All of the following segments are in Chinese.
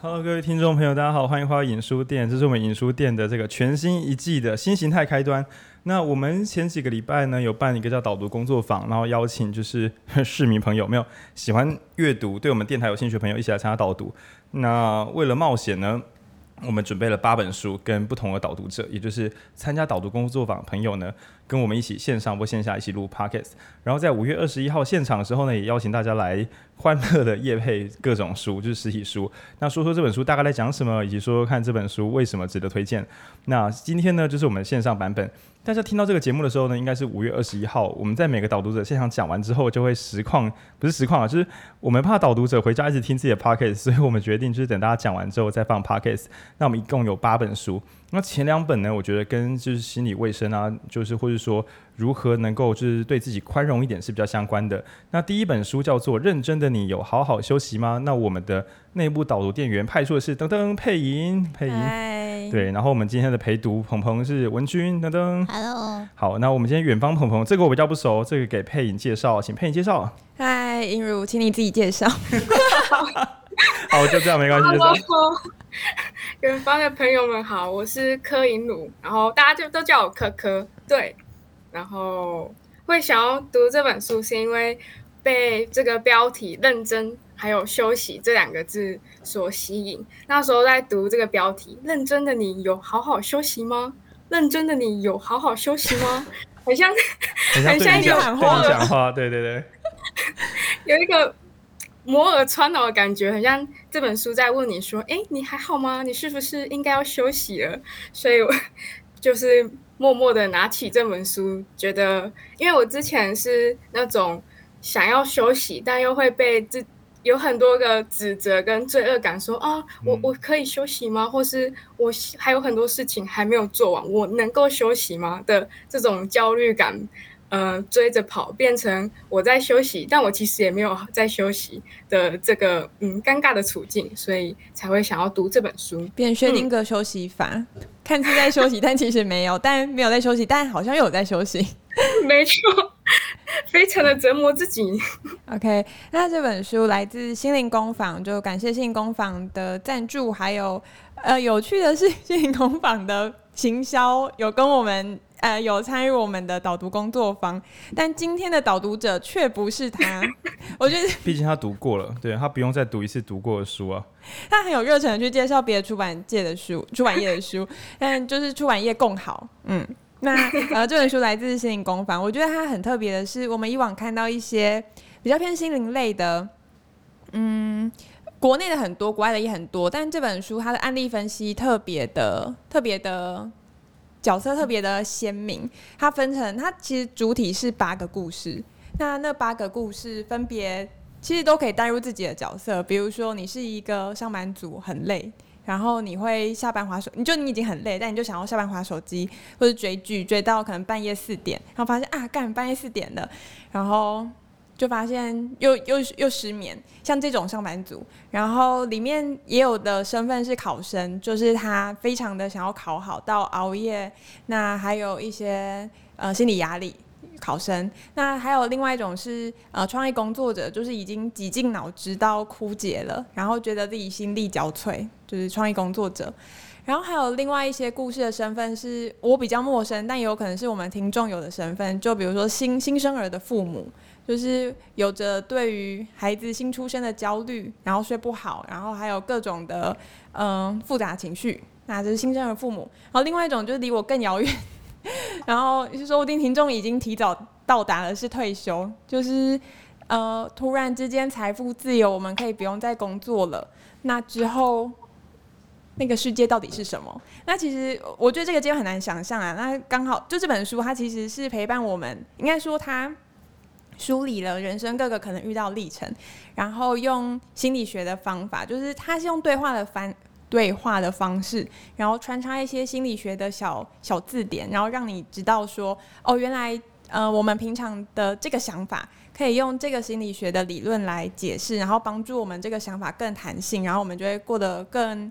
Hello，各位听众朋友，大家好，欢迎回到影书店，这是我们影书店的这个全新一季的新形态开端。那我们前几个礼拜呢，有办一个叫导读工作坊，然后邀请就是市民朋友，没有喜欢阅读、对我们电台有兴趣的朋友一起来参加导读。那为了冒险呢，我们准备了八本书，跟不同的导读者，也就是参加导读工作坊的朋友呢，跟我们一起线上或线下一起录 Podcast。然后在五月二十一号现场的时候呢，也邀请大家来欢乐的夜配各种书，就是实体书。那说说这本书大概在讲什么，以及说说看这本书为什么值得推荐。那今天呢，就是我们线上版本。大家听到这个节目的时候呢，应该是五月二十一号。我们在每个导读者现场讲完之后，就会实况，不是实况啊，就是我们怕导读者回家一直听自己的 podcast，所以我们决定就是等大家讲完之后再放 podcast。那我们一共有八本书。那前两本呢，我觉得跟就是心理卫生啊，就是或者说如何能够就是对自己宽容一点是比较相关的。那第一本书叫做《认真的你有好好休息吗》？那我们的内部导读店员派出的是噔噔配音，配音，对，然后我们今天的陪读鹏鹏是文君，噔噔，Hello，好，那我们今天远方鹏鹏，这个我比较不熟，这个给配音介绍，请配音介绍。嗨，映如，请你自己介绍。好，就这样，没关系。远方的朋友们好，我是柯银如，然后大家就都叫我柯柯。对，然后会想要读这本书，是因为被这个标题“认真”还有“休息”这两个字所吸引。那时候在读这个标题，“认真的你有好好休息吗？”“认真的你有好好休息吗？”很像，很像一个喊话，讲话，对对对，有一个。摩尔川岛的感觉很像这本书在问你说：“哎，你还好吗？你是不是应该要休息了？”所以，我 就是默默的拿起这本书，觉得，因为我之前是那种想要休息，但又会被这有很多个指责跟罪恶感，说：“啊，我我可以休息吗？或是我还有很多事情还没有做完，我能够休息吗？”的这种焦虑感。呃，追着跑变成我在休息，但我其实也没有在休息的这个嗯尴尬的处境，所以才会想要读这本书。变薛定谔休息法，嗯、看似在休息，但其实没有，但没有在休息，但好像又有在休息。没错，非常的折磨自己。OK，那这本书来自心灵工坊，就感谢心灵工坊的赞助，还有呃有趣的是心灵工坊的行销有跟我们。呃，有参与我们的导读工作坊，但今天的导读者却不是他。我觉得，毕竟他读过了，对，他不用再读一次读过的书啊。他很有热忱的去介绍别的出版界的书、出版业的书，但就是出版业更好。嗯，那呃，这本书来自心灵工坊，我觉得它很特别的是，我们以往看到一些比较偏心灵类的，嗯，国内的很多，国外的也很多，但这本书它的案例分析特别的、特别的。角色特别的鲜明，它分成它其实主体是八个故事，那那八个故事分别其实都可以带入自己的角色，比如说你是一个上班族很累，然后你会下班划手，你就你已经很累，但你就想要下班划手机或者追剧，追到可能半夜四点，然后发现啊，干半夜四点了，然后。就发现又又又失眠，像这种上班族，然后里面也有的身份是考生，就是他非常的想要考好，到熬夜，那还有一些呃心理压力，考生，那还有另外一种是呃创意工作者，就是已经挤进脑汁到枯竭了，然后觉得自己心力交瘁，就是创意工作者，然后还有另外一些故事的身份是我比较陌生，但也有可能是我们听众有的身份，就比如说新新生儿的父母。就是有着对于孩子新出生的焦虑，然后睡不好，然后还有各种的嗯复杂情绪，那这是新生儿父母。然后另外一种就是离我更遥远，然后就是说不定听众已经提早到达了，是退休，就是呃突然之间财富自由，我们可以不用再工作了。那之后那个世界到底是什么？那其实我觉得这个阶段很难想象啊。那刚好就这本书，它其实是陪伴我们，应该说它。梳理了人生各个可能遇到历程，然后用心理学的方法，就是他是用对话的方对话的方式，然后穿插一些心理学的小小字典，然后让你知道说，哦，原来呃我们平常的这个想法可以用这个心理学的理论来解释，然后帮助我们这个想法更弹性，然后我们就会过得更，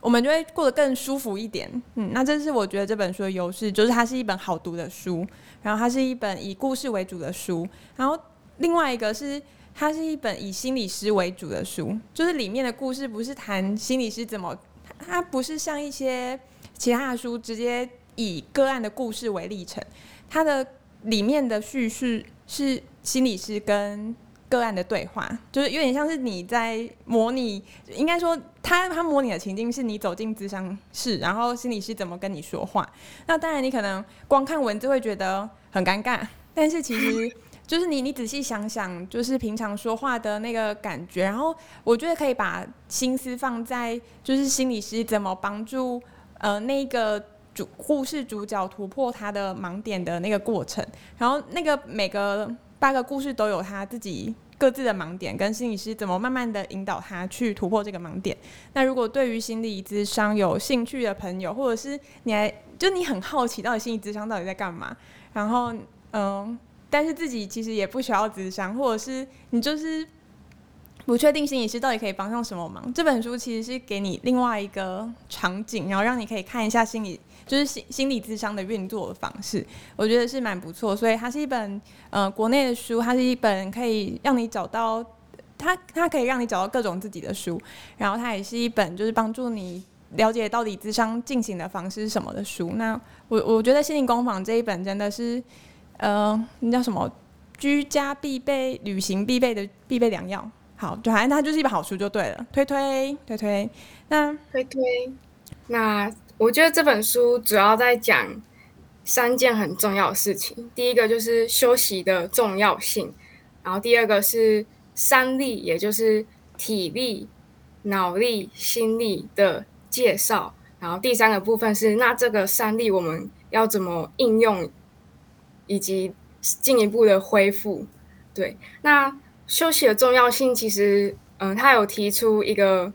我们就会过得更舒服一点。嗯，那这是我觉得这本书的优势，就是它是一本好读的书。然后它是一本以故事为主的书，然后另外一个是它是一本以心理师为主的书，就是里面的故事不是谈心理师怎么，它不是像一些其他的书直接以个案的故事为历程，它的里面的叙事是心理师跟个案的对话，就是有点像是你在模拟，应该说他他模拟的情境是你走进咨商室，然后心理师怎么跟你说话。那当然你可能光看文字会觉得很尴尬，但是其实就是你你仔细想想，就是平常说话的那个感觉，然后我觉得可以把心思放在就是心理师怎么帮助呃那个主故事主角突破他的盲点的那个过程，然后那个每个。八个故事都有他自己各自的盲点，跟心理师怎么慢慢的引导他去突破这个盲点。那如果对于心理咨商有兴趣的朋友，或者是你还就你很好奇到底心理咨商到底在干嘛，然后嗯，但是自己其实也不需要智商，或者是你就是不确定心理师到底可以帮上什么忙，这本书其实是给你另外一个场景，然后让你可以看一下心理。就是心心理智商的运作的方式，我觉得是蛮不错，所以它是一本呃国内的书，它是一本可以让你找到它，它可以让你找到各种自己的书，然后它也是一本就是帮助你了解到底智商进行的方式是什么的书。那我我觉得心灵工坊这一本真的是呃那叫什么居家必备、旅行必备的必备良药。好，就反正它就是一本好书就对了，推推推推，那推推那。我觉得这本书主要在讲三件很重要的事情。第一个就是休息的重要性，然后第二个是三力，也就是体力、脑力、心力的介绍，然后第三个部分是那这个三力我们要怎么应用，以及进一步的恢复。对，那休息的重要性，其实，嗯，他有提出一个。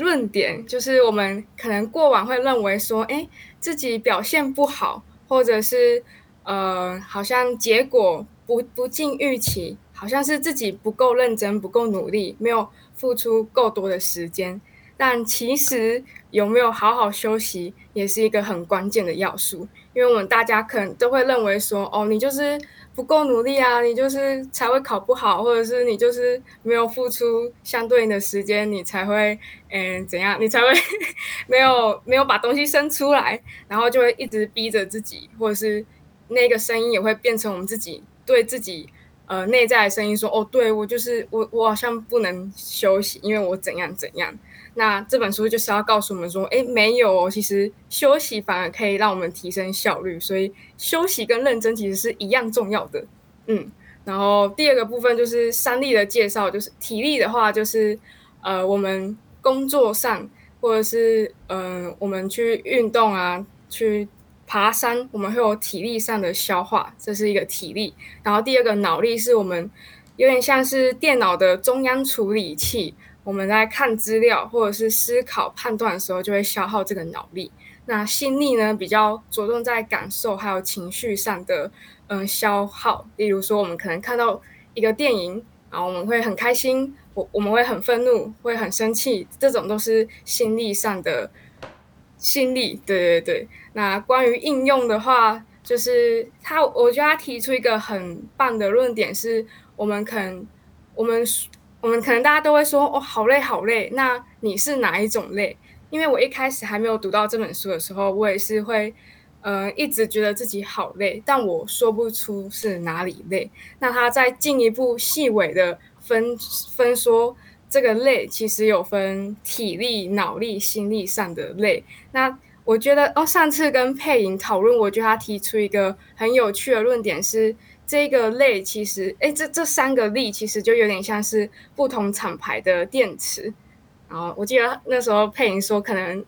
论点就是我们可能过往会认为说，哎，自己表现不好，或者是呃，好像结果不不尽预期，好像是自己不够认真、不够努力，没有付出够多的时间。但其实有没有好好休息，也是一个很关键的要素，因为我们大家可能都会认为说，哦，你就是。不够努力啊，你就是才会考不好，或者是你就是没有付出相对应的时间，你才会嗯怎样，你才会 没有没有把东西生出来，然后就会一直逼着自己，或者是那个声音也会变成我们自己对自己呃内在的声音说，哦，对我就是我我好像不能休息，因为我怎样怎样。那这本书就是要告诉我们说，哎，没有，其实休息反而可以让我们提升效率，所以休息跟认真其实是一样重要的。嗯，然后第二个部分就是三力的介绍，就是体力的话，就是呃，我们工作上或者是嗯、我们去运动啊，去爬山，我们会有体力上的消化，这是一个体力。然后第二个脑力是我们有点像是电脑的中央处理器。我们在看资料或者是思考判断的时候，就会消耗这个脑力。那心力呢，比较着重在感受还有情绪上的嗯消耗。例如说，我们可能看到一个电影，然后我们会很开心，我我们会很愤怒，会很生气，这种都是心力上的心力。对对对。那关于应用的话，就是他，我觉得他提出一个很棒的论点，是我们可能我们。我们可能大家都会说哦，好累好累。那你是哪一种累？因为我一开始还没有读到这本书的时候，我也是会，呃，一直觉得自己好累，但我说不出是哪里累。那他再进一步细微的分分说，这个累其实有分体力、脑力、心力上的累。那我觉得哦，上次跟佩莹讨论，我觉得他提出一个很有趣的论点是。这个类其实，哎，这这三个力其实就有点像是不同厂牌的电池。然后我记得那时候佩莹说，可能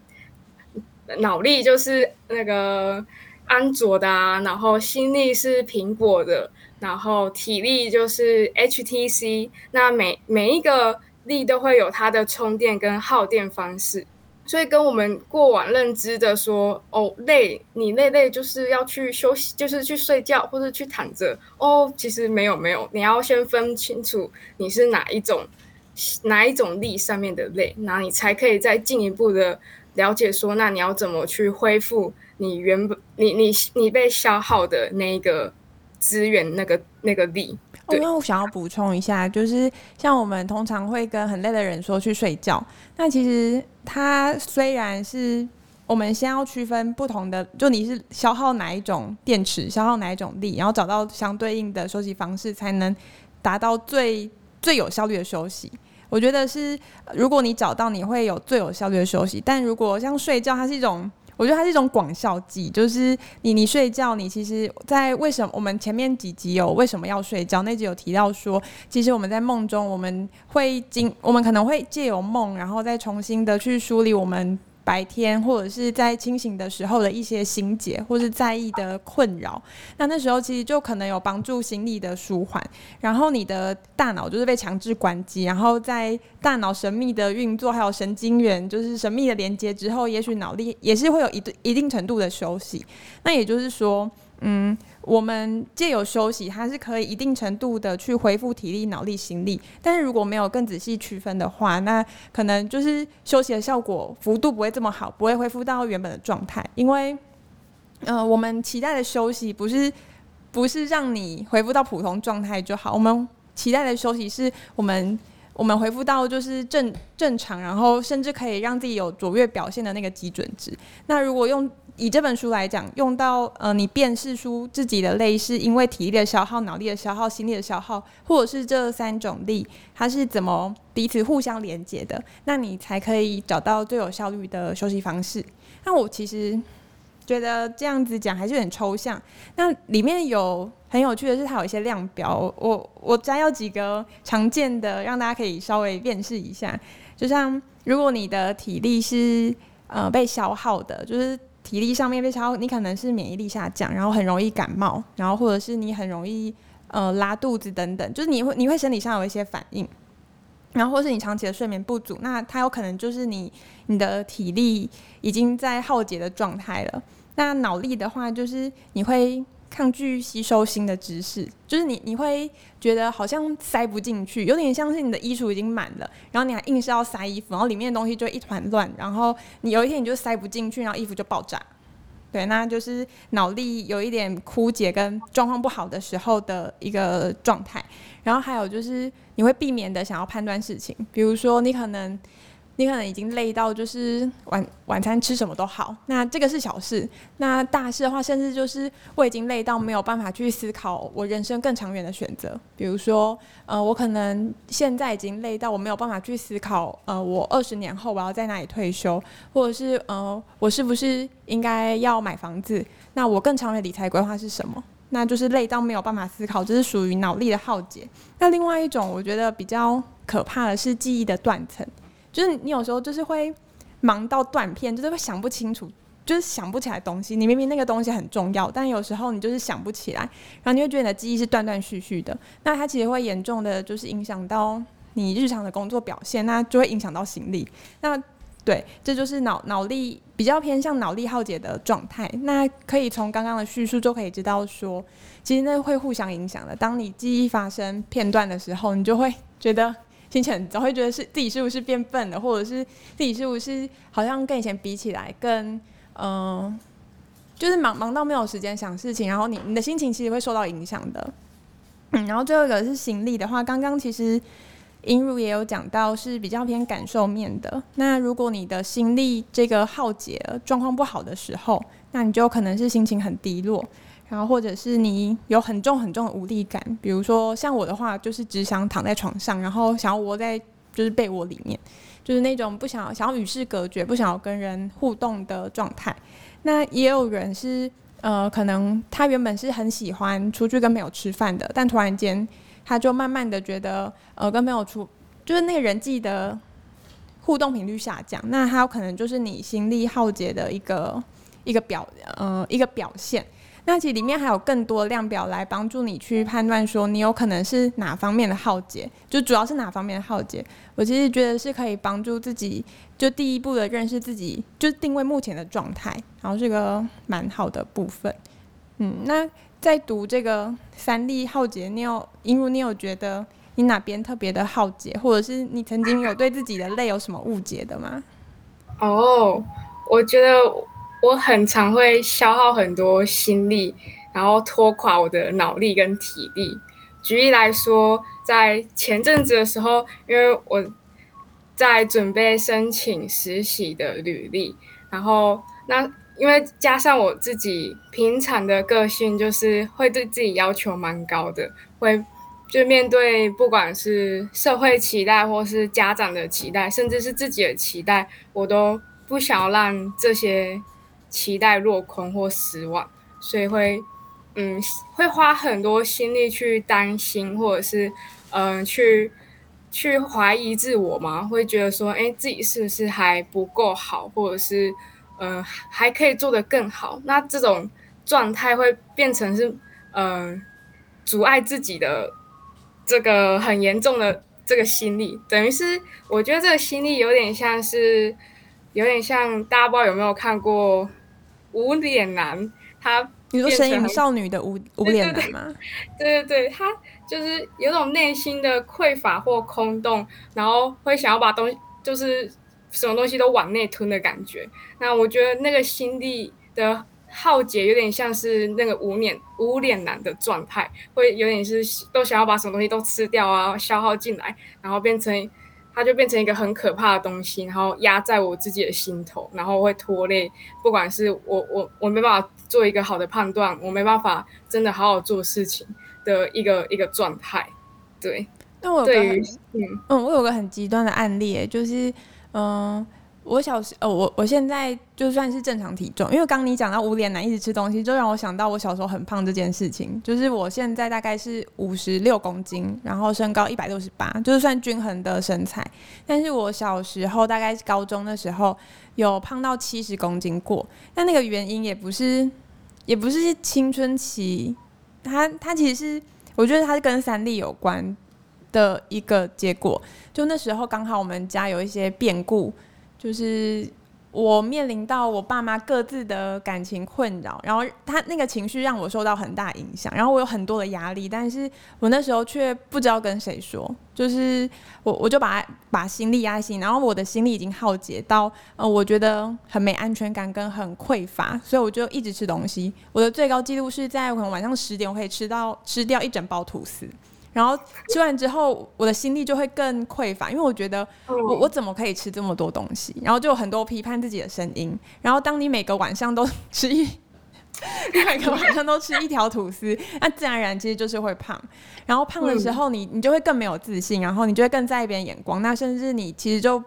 脑力就是那个安卓的啊，然后心力是苹果的，然后体力就是 HTC。那每每一个力都会有它的充电跟耗电方式。所以跟我们过往认知的说，哦，累，你累累就是要去休息，就是去睡觉或者去躺着。哦，其实没有没有，你要先分清楚你是哪一种哪一种力上面的累，那你才可以再进一步的了解说，那你要怎么去恢复你原本你你你被消耗的那个资源那个那个力。哦，那我想要补充一下，就是像我们通常会跟很累的人说去睡觉，那其实它虽然是我们先要区分不同的，就你是消耗哪一种电池，消耗哪一种力，然后找到相对应的休息方式，才能达到最最有效率的休息。我觉得是，如果你找到，你会有最有效率的休息。但如果像睡觉，它是一种，我觉得它是一种广效剂，就是你你睡觉，你其实，在为什么我们前面几集有为什么要睡觉那集有提到说，其实我们在梦中，我们会经，我们可能会借由梦，然后再重新的去梳理我们。白天或者是在清醒的时候的一些心结或是在意的困扰，那那时候其实就可能有帮助心力的舒缓，然后你的大脑就是被强制关机，然后在大脑神秘的运作还有神经元就是神秘的连接之后，也许脑力也是会有一一定程度的休息。那也就是说，嗯。我们借由休息，它是可以一定程度的去恢复体力、脑力、心力。但是如果没有更仔细区分的话，那可能就是休息的效果幅度不会这么好，不会恢复到原本的状态。因为，呃，我们期待的休息不是不是让你恢复到普通状态就好，我们期待的休息是我们我们恢复到就是正正常，然后甚至可以让自己有卓越表现的那个基准值。那如果用以这本书来讲，用到呃，你辨识出自己的累是因为体力的消耗、脑力的消耗、心力的消耗，或者是这三种力，它是怎么彼此互相连接的，那你才可以找到最有效率的休息方式。那我其实觉得这样子讲还是很抽象。那里面有很有趣的是，它有一些量表，我我摘要几个常见的，让大家可以稍微辨识一下。就像如果你的体力是呃被消耗的，就是。体力上面被消耗，你可能是免疫力下降，然后很容易感冒，然后或者是你很容易呃拉肚子等等，就是你会你会身体上有一些反应，然后或是你长期的睡眠不足，那它有可能就是你你的体力已经在耗竭的状态了。那脑力的话，就是你会。抗拒吸收新的知识，就是你你会觉得好像塞不进去，有点像是你的衣橱已经满了，然后你还硬是要塞衣服，然后里面的东西就一团乱，然后你有一天你就塞不进去，然后衣服就爆炸。对，那就是脑力有一点枯竭跟状况不好的时候的一个状态。然后还有就是你会避免的想要判断事情，比如说你可能。你可能已经累到就是晚晚餐吃什么都好，那这个是小事。那大事的话，甚至就是我已经累到没有办法去思考我人生更长远的选择。比如说，呃，我可能现在已经累到我没有办法去思考，呃，我二十年后我要在哪里退休，或者是呃，我是不是应该要买房子？那我更长远理财规划是什么？那就是累到没有办法思考，这是属于脑力的耗竭。那另外一种，我觉得比较可怕的是记忆的断层。就是你有时候就是会忙到断片，就是会想不清楚，就是想不起来东西。你明明那个东西很重要，但有时候你就是想不起来，然后你会觉得你的记忆是断断续续的。那它其实会严重的就是影响到你日常的工作表现，那就会影响到心力。那对，这就是脑脑力比较偏向脑力耗竭的状态。那可以从刚刚的叙述就可以知道说，其实那会互相影响的。当你记忆发生片段的时候，你就会觉得。心情总会觉得是自己是不是变笨了，或者是自己是不是好像跟以前比起来更嗯、就是忙忙到没有时间想事情，然后你你的心情其实会受到影响的。嗯，然后最后一个是心力的话，刚刚其实映如也有讲到是比较偏感受面的。那如果你的心力这个耗竭，状况不好的时候，那你就可能是心情很低落。然后，或者是你有很重很重的无力感，比如说像我的话，就是只想躺在床上，然后想要窝在就是被窝里面，就是那种不想想要与世隔绝、不想要跟人互动的状态。那也有人是呃，可能他原本是很喜欢出去跟朋友吃饭的，但突然间他就慢慢的觉得呃，跟朋友出就是那个人际的互动频率下降，那他有可能就是你心力耗竭的一个一个表呃一个表现。那其实里面还有更多量表来帮助你去判断说你有可能是哪方面的耗竭，就主要是哪方面的耗竭。我其实觉得是可以帮助自己，就第一步的认识自己，就定位目前的状态，然后这个蛮好的部分。嗯，那在读这个三力耗竭，你有，因为你有觉得你哪边特别的耗竭，或者是你曾经有对自己的累有什么误解的吗？哦，我觉得。我很常会消耗很多心力，然后拖垮我的脑力跟体力。举例来说，在前阵子的时候，因为我在准备申请实习的履历，然后那因为加上我自己平常的个性，就是会对自己要求蛮高的，会就面对不管是社会期待，或是家长的期待，甚至是自己的期待，我都不想让这些期待落空或失望，所以会。嗯，会花很多心力去担心，或者是嗯、去去怀疑自我嘛，会觉得说，哎，自己是不是还不够好，或者是嗯、还可以做得更好？那这种状态会变成是嗯、阻碍自己的这个很严重的这个心理，等于是我觉得这个心理有点像是，有点像大家不知道有没有看过无脸男，他。你说神隐少女的无无脸男吗？对 对对，他就是有种内心的匮乏或空洞，然后会想要把东西，就是什么东西都往内吞的感觉。那我觉得那个心力的耗竭有点像是那个无脸无脸男的状态，会有点是都想要把什么东西都吃掉啊，消耗进来，然后变成。它就变成一个很可怕的东西，然后压在我自己的心头，然后会拖累。不管是我我我没办法做一个好的判断，我没办法真的好好做事情的一个一个状态。对，那我对于嗯嗯，我有个很极端的案例，就是嗯。我小时，呃，我我现在就算是正常体重，因为刚你讲到无脸男一直吃东西，就让我想到我小时候很胖这件事情。就是我现在大概是五十六公斤，然后身高一百六十八，就是算均衡的身材。但是我小时候大概高中的时候有胖到七十公斤过，但那个原因也不是，也不是青春期，它它其实是我觉得它是跟三立有关的一个结果。就那时候刚好我们家有一些变故。就是我面临到我爸妈各自的感情困扰，然后他那个情绪让我受到很大影响，然后我有很多的压力，但是我那时候却不知道跟谁说，就是我我就把把心力压心，然后我的心力已经耗竭到呃，我觉得很没安全感跟很匮乏，所以我就一直吃东西。我的最高纪录是在可能晚上十点我可以吃到吃掉一整包吐司。然后吃完之后，我的心力就会更匮乏，因为我觉得我我怎么可以吃这么多东西？然后就有很多批判自己的声音。然后当你每个晚上都吃 一，你每个晚上都吃一条吐司，那自然而然其实就是会胖。然后胖的时候你，你你就会更没有自信，然后你就会更在意别人眼光。那甚至你其实就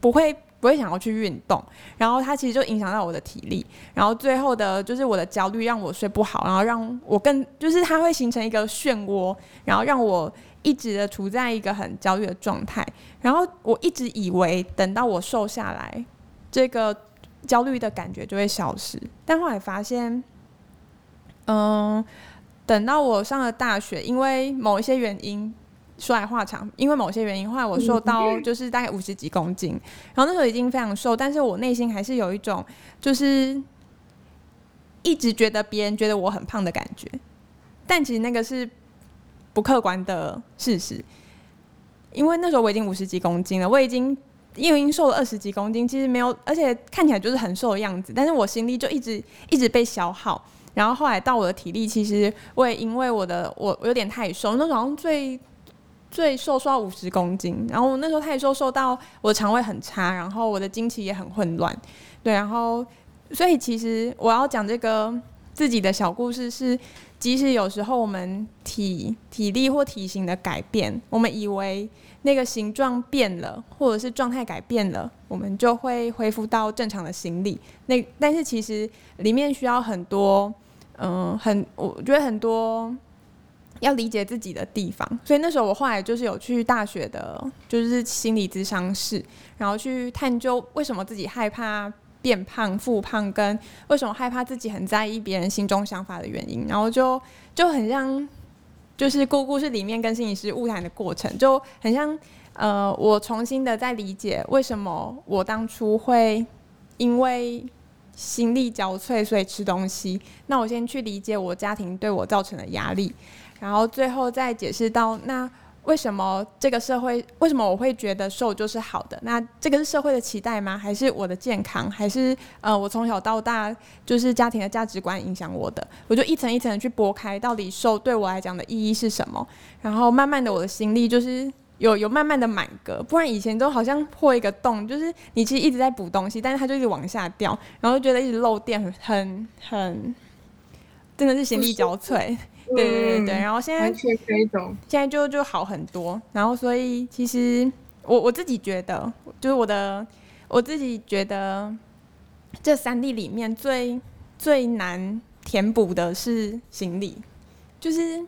不会。不会想要去运动，然后它其实就影响到我的体力，然后最后的就是我的焦虑让我睡不好，然后让我更就是它会形成一个漩涡，然后让我一直的处在一个很焦虑的状态，然后我一直以为等到我瘦下来，这个焦虑的感觉就会消失，但后来发现，嗯，等到我上了大学，因为某一些原因。说来话长，因为某些原因，后来我瘦到就是大概五十几公斤，然后那时候已经非常瘦，但是我内心还是有一种就是一直觉得别人觉得我很胖的感觉，但其实那个是不客观的事实，因为那时候我已经五十几公斤了，我已经因为已经瘦了二十几公斤，其实没有，而且看起来就是很瘦的样子，但是我心力就一直一直被消耗，然后后来到我的体力，其实我也因为我的我我有点太瘦，那时候最。最瘦瘦到五十公斤，然后那时候太瘦，瘦到我肠胃很差，然后我的经期也很混乱，对，然后所以其实我要讲这个自己的小故事是，即使有时候我们体体力或体型的改变，我们以为那个形状变了，或者是状态改变了，我们就会恢复到正常的心理。那但是其实里面需要很多，嗯、很我觉得很多。要理解自己的地方，所以那时候我后来就是有去大学的，就是心理咨商室，然后去探究为什么自己害怕变胖、复胖，跟为什么害怕自己很在意别人心中想法的原因，然后就就很像，就是故故事里面跟心理师误谈的过程，就很像，呃，我重新的在理解为什么我当初会因为心力交瘁，所以吃东西。那我先去理解我家庭对我造成的压力。然后最后再解释到，那为什么这个社会，为什么我会觉得瘦就是好的？那这个是社会的期待吗？还是我的健康？还是呃，我从小到大就是家庭的价值观影响我的？我就一层一层的去剥开，到底瘦对我来讲的意义是什么？然后慢慢的，我的心力就是有有慢慢的满格，不然以前都好像破一个洞，就是你其实一直在补东西，但是它就一直往下掉，然后就觉得一直漏电，很很很，真的是心力交瘁。对对对对，然后现在完全可以懂，现在就就好很多。然后所以其实我我自己觉得，就是我的我自己觉得，这三力里面最最难填补的是心力，就是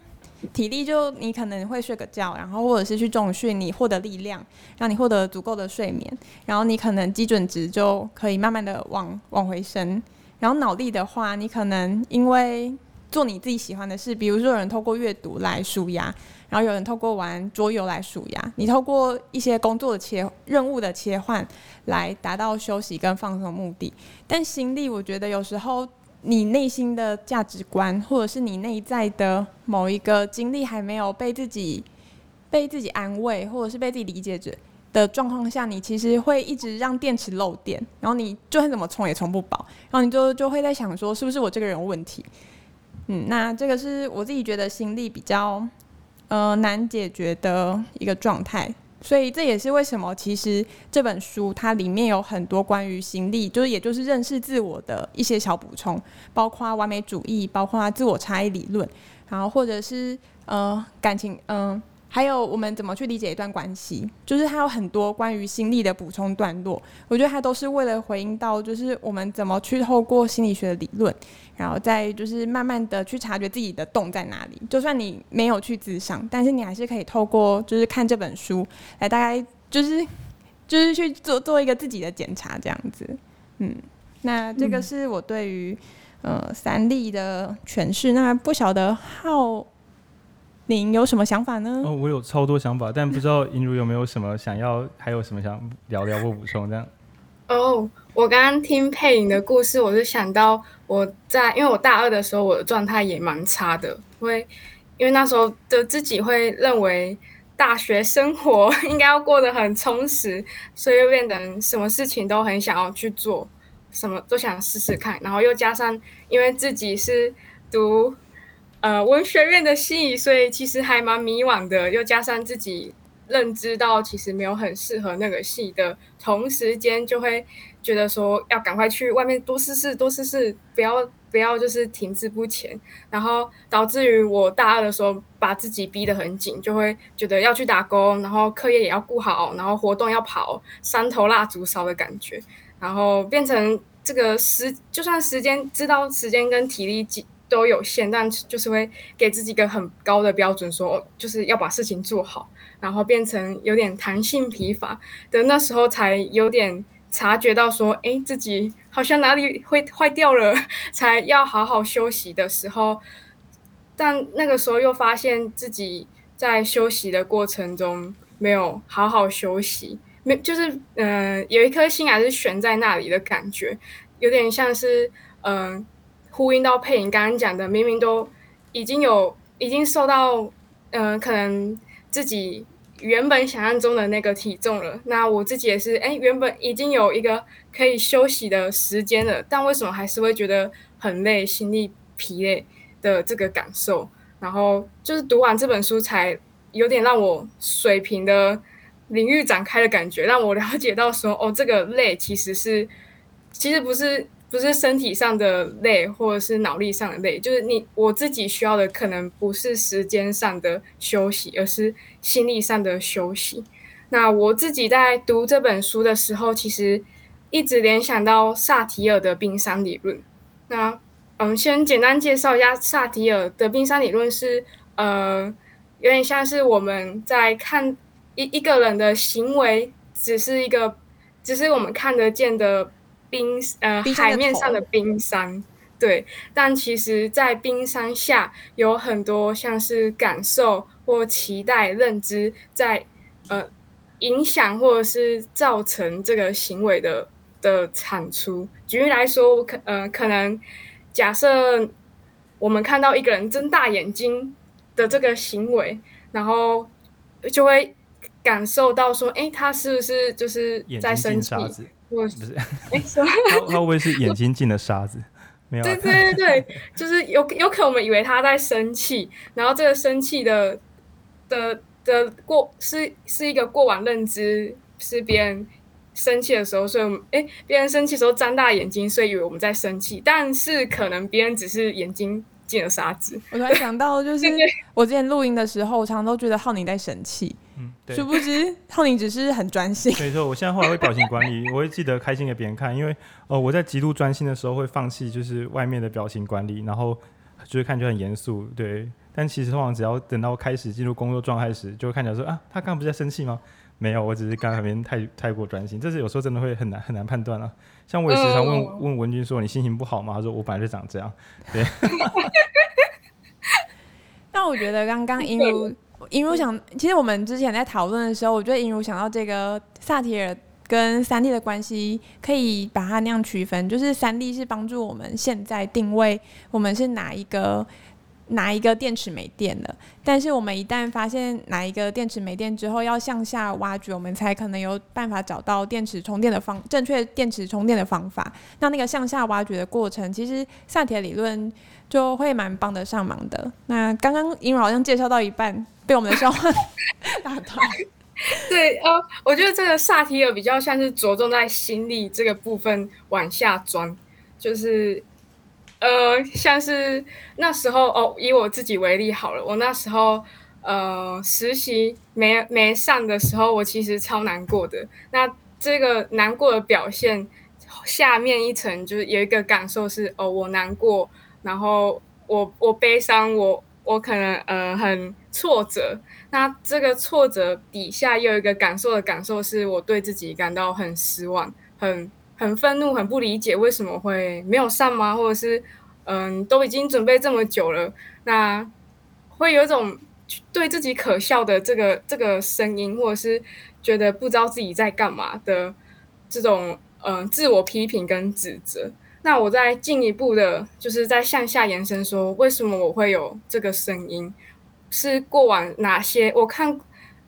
体力就你可能会睡个觉，然后或者是去重训，你获得力量，让你获得足够的睡眠，然后你可能基准值就可以慢慢的往往回升。然后脑力的话，你可能因为做你自己喜欢的事，比如说有人透过阅读来纾压，然后有人透过玩桌游来纾压，你透过一些工作的切任务的切换来达到休息跟放松的目的。但心力，我觉得有时候你内心的价值观，或者是你内在的某一个经历还没有被自己被自己安慰，或者是被自己理解着的状况下，你其实会一直让电池漏电，然后你就算怎么充也充不饱，然后你就就会在想说，是不是我这个人有问题？嗯，那这个是我自己觉得心力比较呃难解决的一个状态，所以这也是为什么其实这本书它里面有很多关于心力，就是也就是认识自我的一些小补充，包括完美主义，包括自我差异理论，然后或者是呃感情，嗯、还有我们怎么去理解一段关系，就是它有很多关于心理的补充段落，我觉得它都是为了回应到，就是我们怎么去透过心理学的理论，然后再就是慢慢的去察觉自己的洞在哪里。就算你没有去自伤，但是你还是可以透过就是看这本书来大概就是就是去做做一个自己的检查这样子。嗯，那这个是我对于呃三力的诠释。那不晓得浩。您有什么想法呢？哦，我有超多想法，但不知道银如有没有什么想要，还有什么想聊聊或补充这样。哦，我刚刚听配音的故事，我就想到我在，因为我大二的时候，我的状态也蛮差的，因为因为那时候的自己会认为大学生活应该要过得很充实，所以又变得什么事情都很想要去做，什么都想试试看，然后又加上因为自己是读。呃，文学院的系，所以其实还蛮迷惘的。又加上自己认知到其实没有很适合那个系的同时间，就会觉得说要赶快去外面多试试，多试试，不要不要就是停滞不前。然后导致于我大二的时候把自己逼得很紧，就会觉得要去打工，然后课业也要顾好，然后活动要跑，三头蜡烛烧的感觉。然后变成这个时，就算时间知道时间跟体力都有限，但就是会给自己一个很高的标准，说就是要把事情做好，然后变成有点弹性疲乏的那时候，才有点察觉到说，哎，自己好像哪里会坏掉了，才要好好休息的时候，但那个时候又发现自己在休息的过程中没有好好休息，没就是嗯、有一颗心还是悬在那里的感觉，有点像是嗯。呼应到佩颖刚刚讲的，明明都已经有已经瘦到，嗯、可能自己原本想象中的那个体重了。那我自己也是，哎，原本已经有一个可以休息的时间了，但为什么还是会觉得很累、心力疲累的这个感受？然后就是读完这本书，才有点让我水平的领域展开的感觉，让我了解到说，哦，这个累其实是，其实不是。不是身体上的累，或者是脑力上的累，就是你我自己需要的，可能不是时间上的休息，而是心理上的休息。那我自己在读这本书的时候，其实一直联想到萨提尔的冰山理论。那嗯，先简单介绍一下萨提尔的冰山理论是，呃，有点像是我们在看一一个人的行为，只是一个，只是我们看得见的。冰呃，海面上的冰山，对，但其实，在冰山下有很多像是感受或期待、认知在呃影响或者是造成这个行为的的产出。举例来说，我可呃可能假设我们看到一个人睁大眼睛的这个行为，然后就会感受到说，哎，他是不是就是在生气？不是，哎，他会不会是眼睛进了沙子？没有、啊。对对对对，就是有有可能我们以为他在生气，然后这个生气的的的过是是一个过往认知，是别人生气的时候，所以我们哎，别人生气的时候张大眼睛，所以以为我们在生气，但是可能别人只是眼睛进了沙子。我突然想到，就是我之前录音的时候，我常常都觉得浩宁在生气。嗯，殊不知浩宁只是很专心。没错，我现在后来会表情管理，我会记得开心给别人看，因为呃我在极度专心的时候会放弃就是外面的表情管理，然后就是看就很严肃，对。但其实通常只要等到开始进入工作状态时，就会看起来说啊，他刚刚不是在生气吗？没有，我只是刚才那边太太过专心，这是有时候真的会很难很难判断啊。像我也时常问、嗯、问文君说你心情不好吗？他说我本来就长这样，对。那我觉得刚刚映如。映如想，其实我们之前在讨论的时候，我觉得映如想到这个萨提尔跟三 D 的关系，可以把它那样区分，就是三 D 是帮助我们现在定位我们是哪一个哪一个电池没电了，但是我们一旦发现哪一个电池没电之后，要向下挖掘，我们才可能有办法找到电池充电的方正确电池充电的方法。那那个向下挖掘的过程，其实萨提尔理论就会蛮帮得上忙的。那刚刚映如好像介绍到一半。被我们的笑话 打断。对，呃，我觉得这个萨提尔比较像是着重在心力这个部分往下钻，就是，呃，像是那时候哦，以我自己为例好了，我那时候呃实习没没上的时候，我其实超难过的。那这个难过的表现下面一层就是有一个感受是哦，我难过，然后我我悲伤，我我可能呃很。挫折，那这个挫折底下又有一个感受的感受，是我对自己感到很失望、很很愤怒、很不理解为什么会没有上吗？或者是嗯，都已经准备这么久了，那会有一种对自己可笑的这个这个声音，或者是觉得不知道自己在干嘛的这种嗯自我批评跟指责。那我再进一步的，就是在向下延伸说，为什么我会有这个声音？是过往哪些？我看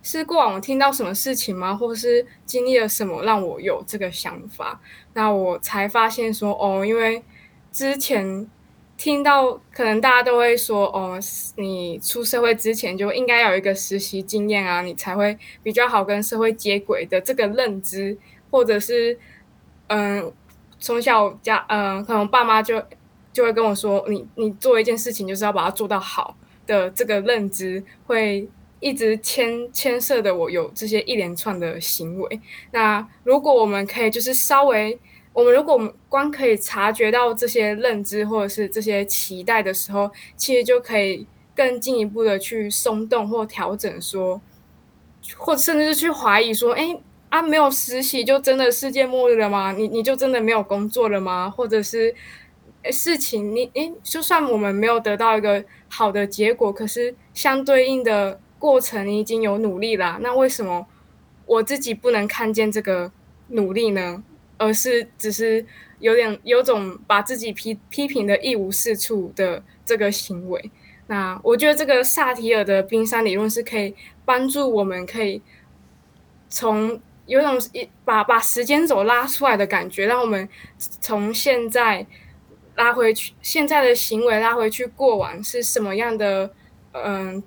是过往我听到什么事情吗？或是经历了什么让我有这个想法？那我才发现说，哦，因为之前听到可能大家都会说，哦，你出社会之前就应该有一个实习经验啊，你才会比较好跟社会接轨的这个认知，或者是嗯，从小家嗯，可能爸妈就就会跟我说，你你做一件事情就是要把它做到好。的这个认知会一直牵牵涉的我有这些一连串的行为。那如果我们可以就是稍微，我们如果我们光可以察觉到这些认知或者是这些期待的时候，其实就可以更进一步的去松动或调整说，或甚至是去怀疑说，哎啊，没有实习就真的世界末日了吗？你你就真的没有工作了吗？或者是？事情你诶，就算我们没有得到一个好的结果，可是相对应的过程你已经有努力了。那为什么我自己不能看见这个努力呢？而是只是有点有种把自己批批评的一无是处的这个行为？那我觉得这个萨提尔的冰山理论是可以帮助我们，可以从有种一把把时间轴拉出来的感觉，让我们从现在。拉回去，现在的行为拉回去过往是什么样的？嗯，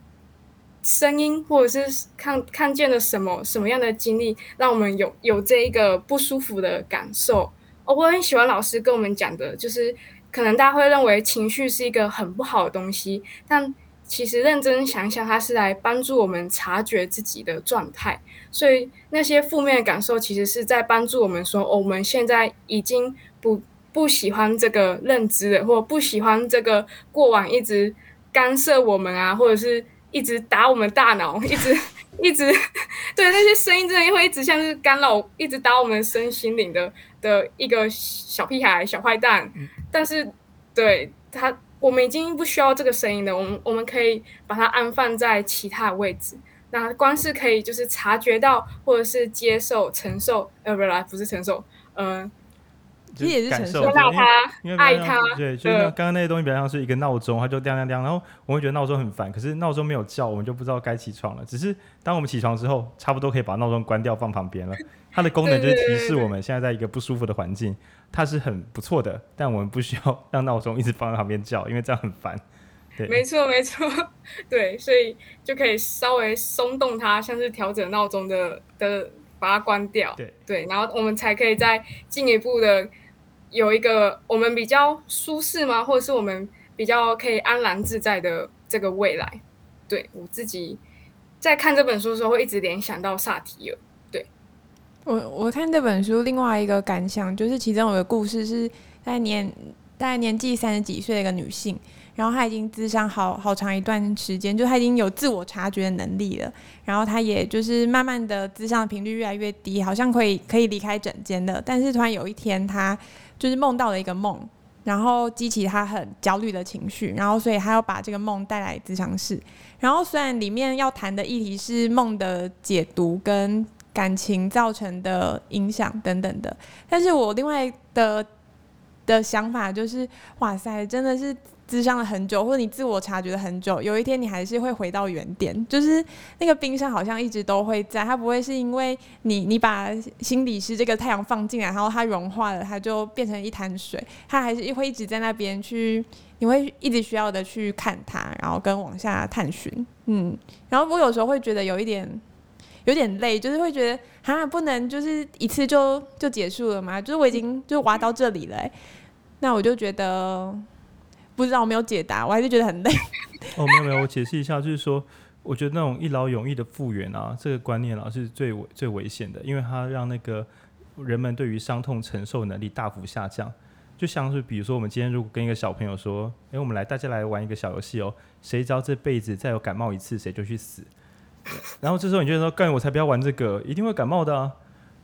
声音或者是看看见了什么什么样的经历，让我们有有这一个不舒服的感受。哦，我很喜欢老师跟我们讲的，就是可能大家会认为情绪是一个很不好的东西，但其实认真想想，它是来帮助我们察觉自己的状态。所以那些负面的感受，其实是在帮助我们说，哦，我们现在已经不。不喜欢这个认知了，或不喜欢这个过往一直干涉我们啊，或者是一直打我们大脑，一直一直对那些声音，真的会一直像是干扰，一直打我们身心灵的的一个小屁孩、小坏蛋。但是，对他，我们已经不需要这个声音了。我们我们可以把它安放在其他的位置。那光是可以就是察觉到，或者是接受、承受，呃，不是，不是承受，嗯、呃。就也是感受，接纳他，因为爱他，对，就是刚刚那些东西，比较像是一个闹钟，它就叮叮叮，然后我会觉得闹钟很烦，可是闹钟没有叫，我们就不知道该起床了。只是当我们起床之后，差不多可以把闹钟关掉放旁边了。它的功能就是提示我们现在在一个不舒服的环境，它是很不错的，但我们不需要让闹钟一直放在旁边叫，因为这样很烦。对，没错没错，对，所以就可以稍微松动它，像是调整闹钟的的，把它关掉。对对，然后我们才可以再进一步的。有一个我们比较舒适吗？或者是我们比较可以安然自在的这个未来？对，我自己在看这本书的时候，会一直联想到萨提尔。对，我我看这本书另外一个感想就是，其中有个故事是在年大概年纪三十几岁的一个女性，然后她已经咨商好好长一段时间，就她已经有自我察觉的能力了，然后她也就是慢慢的咨商频率越来越低，好像可以可以离开诊间了，但是突然有一天她。就是梦到了一个梦，然后激起他很焦虑的情绪，然后所以他要把这个梦带来咨商室。然后虽然里面要谈的议题是梦的解读跟感情造成的影响等等的，但是我另外的的想法就是，哇塞，真的是。咨商了很久，或者你自我察觉了很久，有一天你还是会回到原点，就是那个冰山好像一直都会在，它不会是因为你你把心理师这个太阳放进来，然后它融化了，它就变成一滩水，它还是会一直在那边去，你会一直需要的去看它，然后跟往下探寻，嗯，然后我有时候会觉得有一点有点累，就是会觉得啊，不能就是一次就就结束了吗？就是我已经就挖到这里了，那我就觉得。不知道，我没有解答，我还是觉得很累。哦，没有没有，我解释一下，就是说，我觉得那种一劳永逸的复原啊，这个观念啊是最危最危险的，因为它让那个人们对于伤痛承受能力大幅下降。就像是比如说，我们今天如果跟一个小朋友说，哎、我们来大家来玩一个小游戏哦，谁知道这辈子再有感冒一次，谁就去死。然后这时候你就说，干，我才不要玩这个，一定会感冒的啊。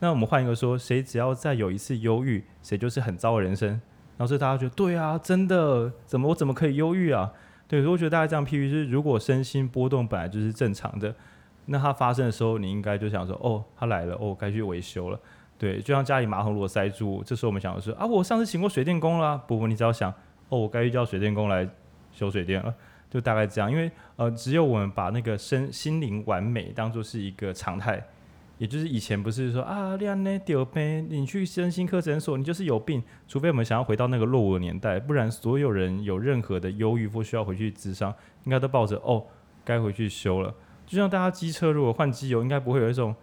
那我们换一个说，谁只要再有一次忧郁，谁就是很糟的人生。然后所以大家觉得对啊，真的，怎么我怎么可以忧郁啊？对，所以我觉得大家这样譬喻，就是如果身心波动本来就是正常的，那它发生的时候，你应该就想说，哦，它来了，哦，该去维修了。对，就像家里马桶如果塞住，这时候我们想的是啊，我上次请过水电工了，不不，你只要想，哦，我该去叫水电工来修水电了，就大概这样。因为呃，只有我们把那个身心灵完美当做是一个常态。也就是以前不是说啊，这样呢丢呗，你去身心科诊所，你就是有病。除非我们想要回到那个落伍的年代，不然所有人有任何的忧郁或需要回去咨商，应该都抱着哦，该回去修了。就像大家机车如果换机油，应该不会有一种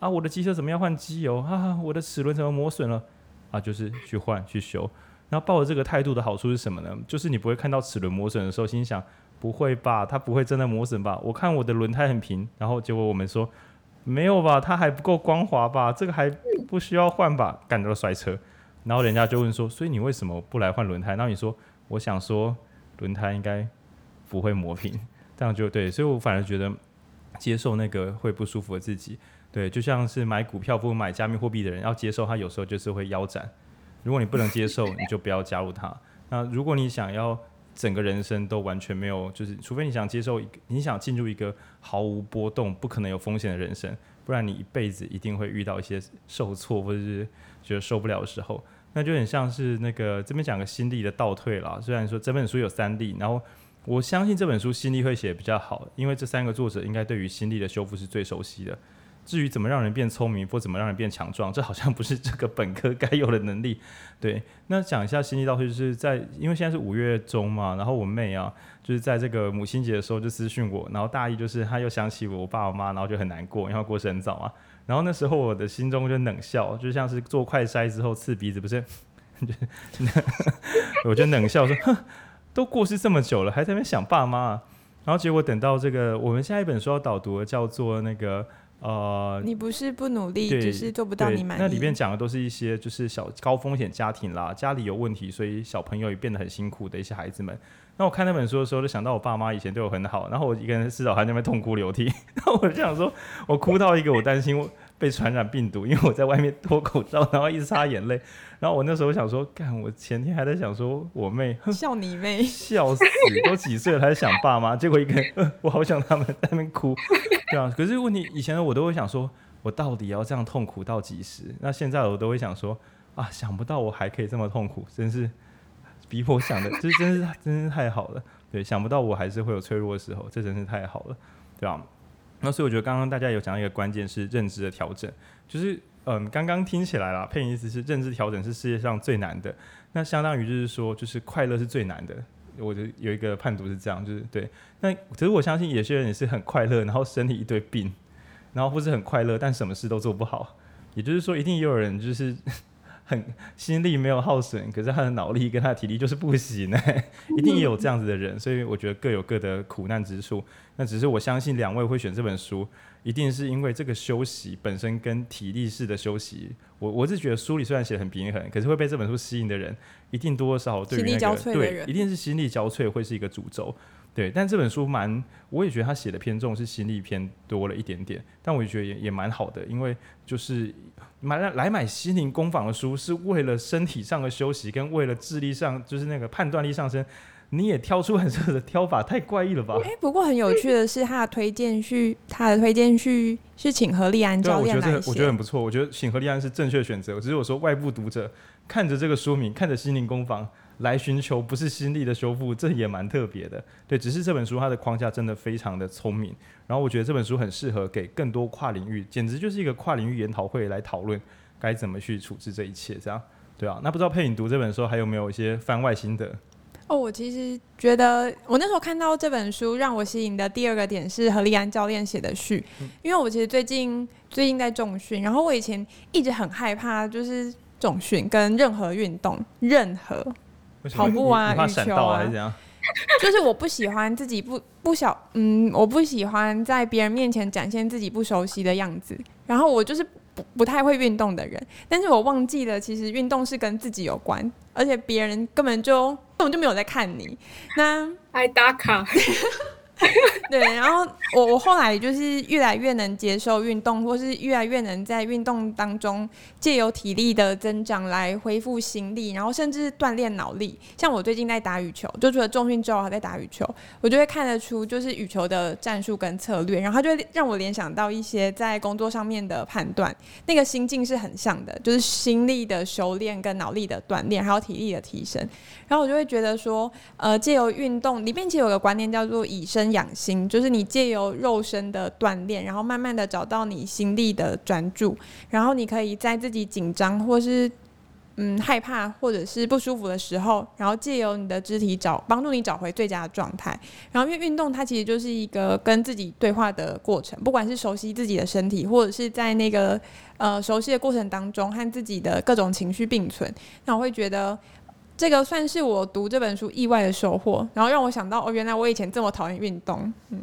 啊，我的机车怎么样换机油啊，我的齿轮怎么磨损了啊，就是去换去修。然后抱着这个态度的好处是什么呢？就是你不会看到齿轮磨损的时候，心想不会吧，它不会真的磨损吧？我看我的轮胎很平，然后结果我们说。没有吧，它还不够光滑吧？这个还不需要换吧？干到了摔车，然后人家就问说：“所以你为什么不来换轮胎？”那你说：“我想说轮胎应该不会磨平，这样就对。”所以我反而觉得接受那个会不舒服的自己，对，就像是买股票不买加密货币的人要接受，他有时候就是会腰斩。如果你不能接受，你就不要加入他。那如果你想要，整个人生都完全没有，就是除非你想接受一个，你想进入一个毫无波动、不可能有风险的人生，不然你一辈子一定会遇到一些受挫或者是觉得受不了的时候。那就很像是那个这边讲个心力的倒退啦。虽然说这本书有三力，然后我相信这本书心力会写比较好，因为这三个作者应该对于心力的修复是最熟悉的。至于怎么让人变聪明，或怎么让人变强壮，这好像不是这个本科该有的能力。对，那讲一下心力倒退，就是在因为现在是五月中嘛，然后我妹啊，就是在这个母亲节的时候就私讯我，然后大意就是她又想起我爸我妈，然后就很难过，因为过生很早啊。然后那时候我的心中就冷笑，就像是做快筛之后刺鼻子，不是？我就冷笑说，哼，都过世这么久了，还在那边想爸妈。然后结果等到这个我们下一本书要导读的叫做那个。呃，你不是不努力，只是做不到你满意。那里面讲的都是一些就是小高风险家庭啦，家里有问题，所以小朋友也变得很辛苦的一些孩子们。那我看那本书的时候，就想到我爸妈以前对我很好，然后我一个人至少还在那边痛哭流涕。然后我就想说，我哭到一个我担心被传染病毒，因为我在外面脱口罩，然后一直擦眼泪。然后我那时候想说，干，我前天还在想说我妹，笑你妹，笑死，都几岁了还在想爸妈，结果一个人，我好想他们在那边哭，对啊。可是问题以前我都会想说，我到底要这样痛苦到几时？那现在我都会想说，啊，想不到我还可以这么痛苦，真是比我想的，这真是真是太好了。对，想不到我还是会有脆弱的时候，这真是太好了，对吧？那所以我觉得刚刚大家有讲到一个关键是认知的调整，就是嗯，刚刚听起来啦，佩颖意思是认知调整是世界上最难的，那相当于就是说，就是快乐是最难的。我就有一个判读是这样，就是对。那其实我相信有些人也是很快乐，然后身体一堆病，然后或是很快乐，但什么事都做不好。也就是说，一定也有人就是。很心力没有耗损，可是他的脑力跟他的体力就是不行呢，一定也有这样子的人，所以我觉得各有各的苦难之处。那只是我相信两位会选这本书，一定是因为这个休息本身跟体力式的休息，我我是觉得书里虽然写的很平衡，可是会被这本书吸引的人，一定多多少少对于那个对，一定是心力交瘁会是一个主轴。对，但这本书蛮，我也觉得他写的偏重是心理偏多了一点点，但我也觉得也也蛮好的，因为就是买来来买心灵工坊的书是为了身体上的休息，跟为了智力上就是那个判断力上升，你也挑出很多的挑法，太怪异了吧？哎、欸，不过很有趣的是他的推荐序，他的推荐序是请何立安教练来写，我觉得我觉得很不错，我觉得请何立安是正确选择，只是我说外部读者看着这个书名，看着心灵工坊。来寻求不是心力的修复，这也蛮特别的。对，只是这本书它的框架真的非常的聪明，然后我觉得这本书很适合给更多跨领域，简直就是一个跨领域研讨会来讨论该怎么去处置这一切，这样对啊。那不知道佩颖读这本书还有没有一些番外心得？哦，我其实觉得我那时候看到这本书让我吸引的第二个点是何立安教练写的序，嗯，因为我其实最近最近在重训，然后我以前一直很害怕就是重训跟任何运动任何。跑步啊，羽球啊，就是我不喜欢自己不不小，嗯，我不喜欢在别人面前展现自己不熟悉的样子。然后我就是不不太会运动的人，但是我忘记了，其实运动是跟自己有关，而且别人根本就根本就没有在看你。那爱打卡。对，然后我我后来就是越来越能接受运动，或是越来越能在运动当中借由体力的增长来恢复心力，然后甚至锻炼脑力。像我最近在打羽球，就除了重训之后还在打羽球，我就会看得出就是羽球的战术跟策略，然后就会让我联想到一些在工作上面的判断，那个心境是很像的，就是心力的修炼跟脑力的锻炼，还有体力的提升。然后我就会觉得说，呃，借由运动里面其实有个观念叫做以身养心，就是你借由肉身的锻炼，然后慢慢的找到你心力的专注，然后你可以在自己紧张或是嗯害怕或者是不舒服的时候，然后借由你的肢体找帮助你找回最佳的状态。然后因为运动它其实就是一个跟自己对话的过程，不管是熟悉自己的身体，或者是在那个呃熟悉的过程当中和自己的各种情绪并存，那我会觉得。这个算是我读这本书意外的收获，然后让我想到哦，原来我以前这么讨厌运动。嗯，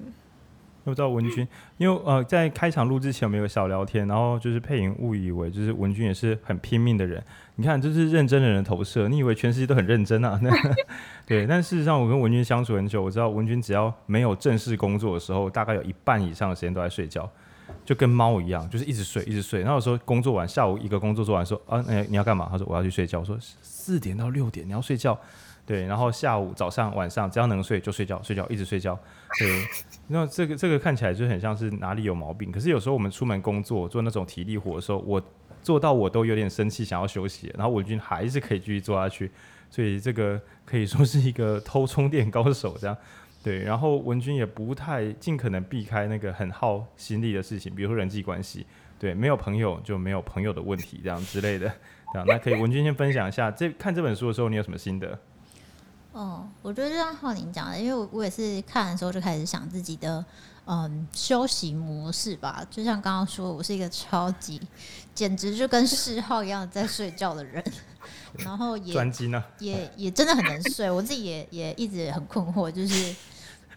我知道文君，因为呃，在开场录之前我们有个小聊天，然后就是配音误以为就是文君也是很拼命的人。你看，这是认真的人的投射，你以为全世界都很认真啊？对，但事实上我跟文君相处很久，我知道文君只要没有正式工作的时候，大概有一半以上的时间都在睡觉。就跟猫一样，就是一直睡，一直睡。然后有时候工作完，下午一个工作做完，说啊，哎，你要干嘛？他说我要去睡觉。我说四点到六点你要睡觉，对。然后下午、早上、晚上，只要能睡就睡觉，睡觉一直睡觉。对。那这个这个看起来就很像是哪里有毛病。可是有时候我们出门工作做那种体力活的时候，我做到我都有点生气，想要休息。然后文君还是可以继续做下去，所以这个可以说是一个偷充电高手这样。对，然后文君也不太尽可能避开那个很耗心力的事情，比如说人际关系。对，没有朋友就没有朋友的问题，这样之类的。那可以文君先分享一下，这看这本书的时候你有什么心得？哦，我觉得就像浩宁讲的，因为我我也是看的时候就开始想自己的嗯休息模式吧。就像刚刚说，我是一个超级简直就跟嗜好一样在睡觉的人。然后也专机呢，也也真的很能睡。我自己也也一直很困惑，就是。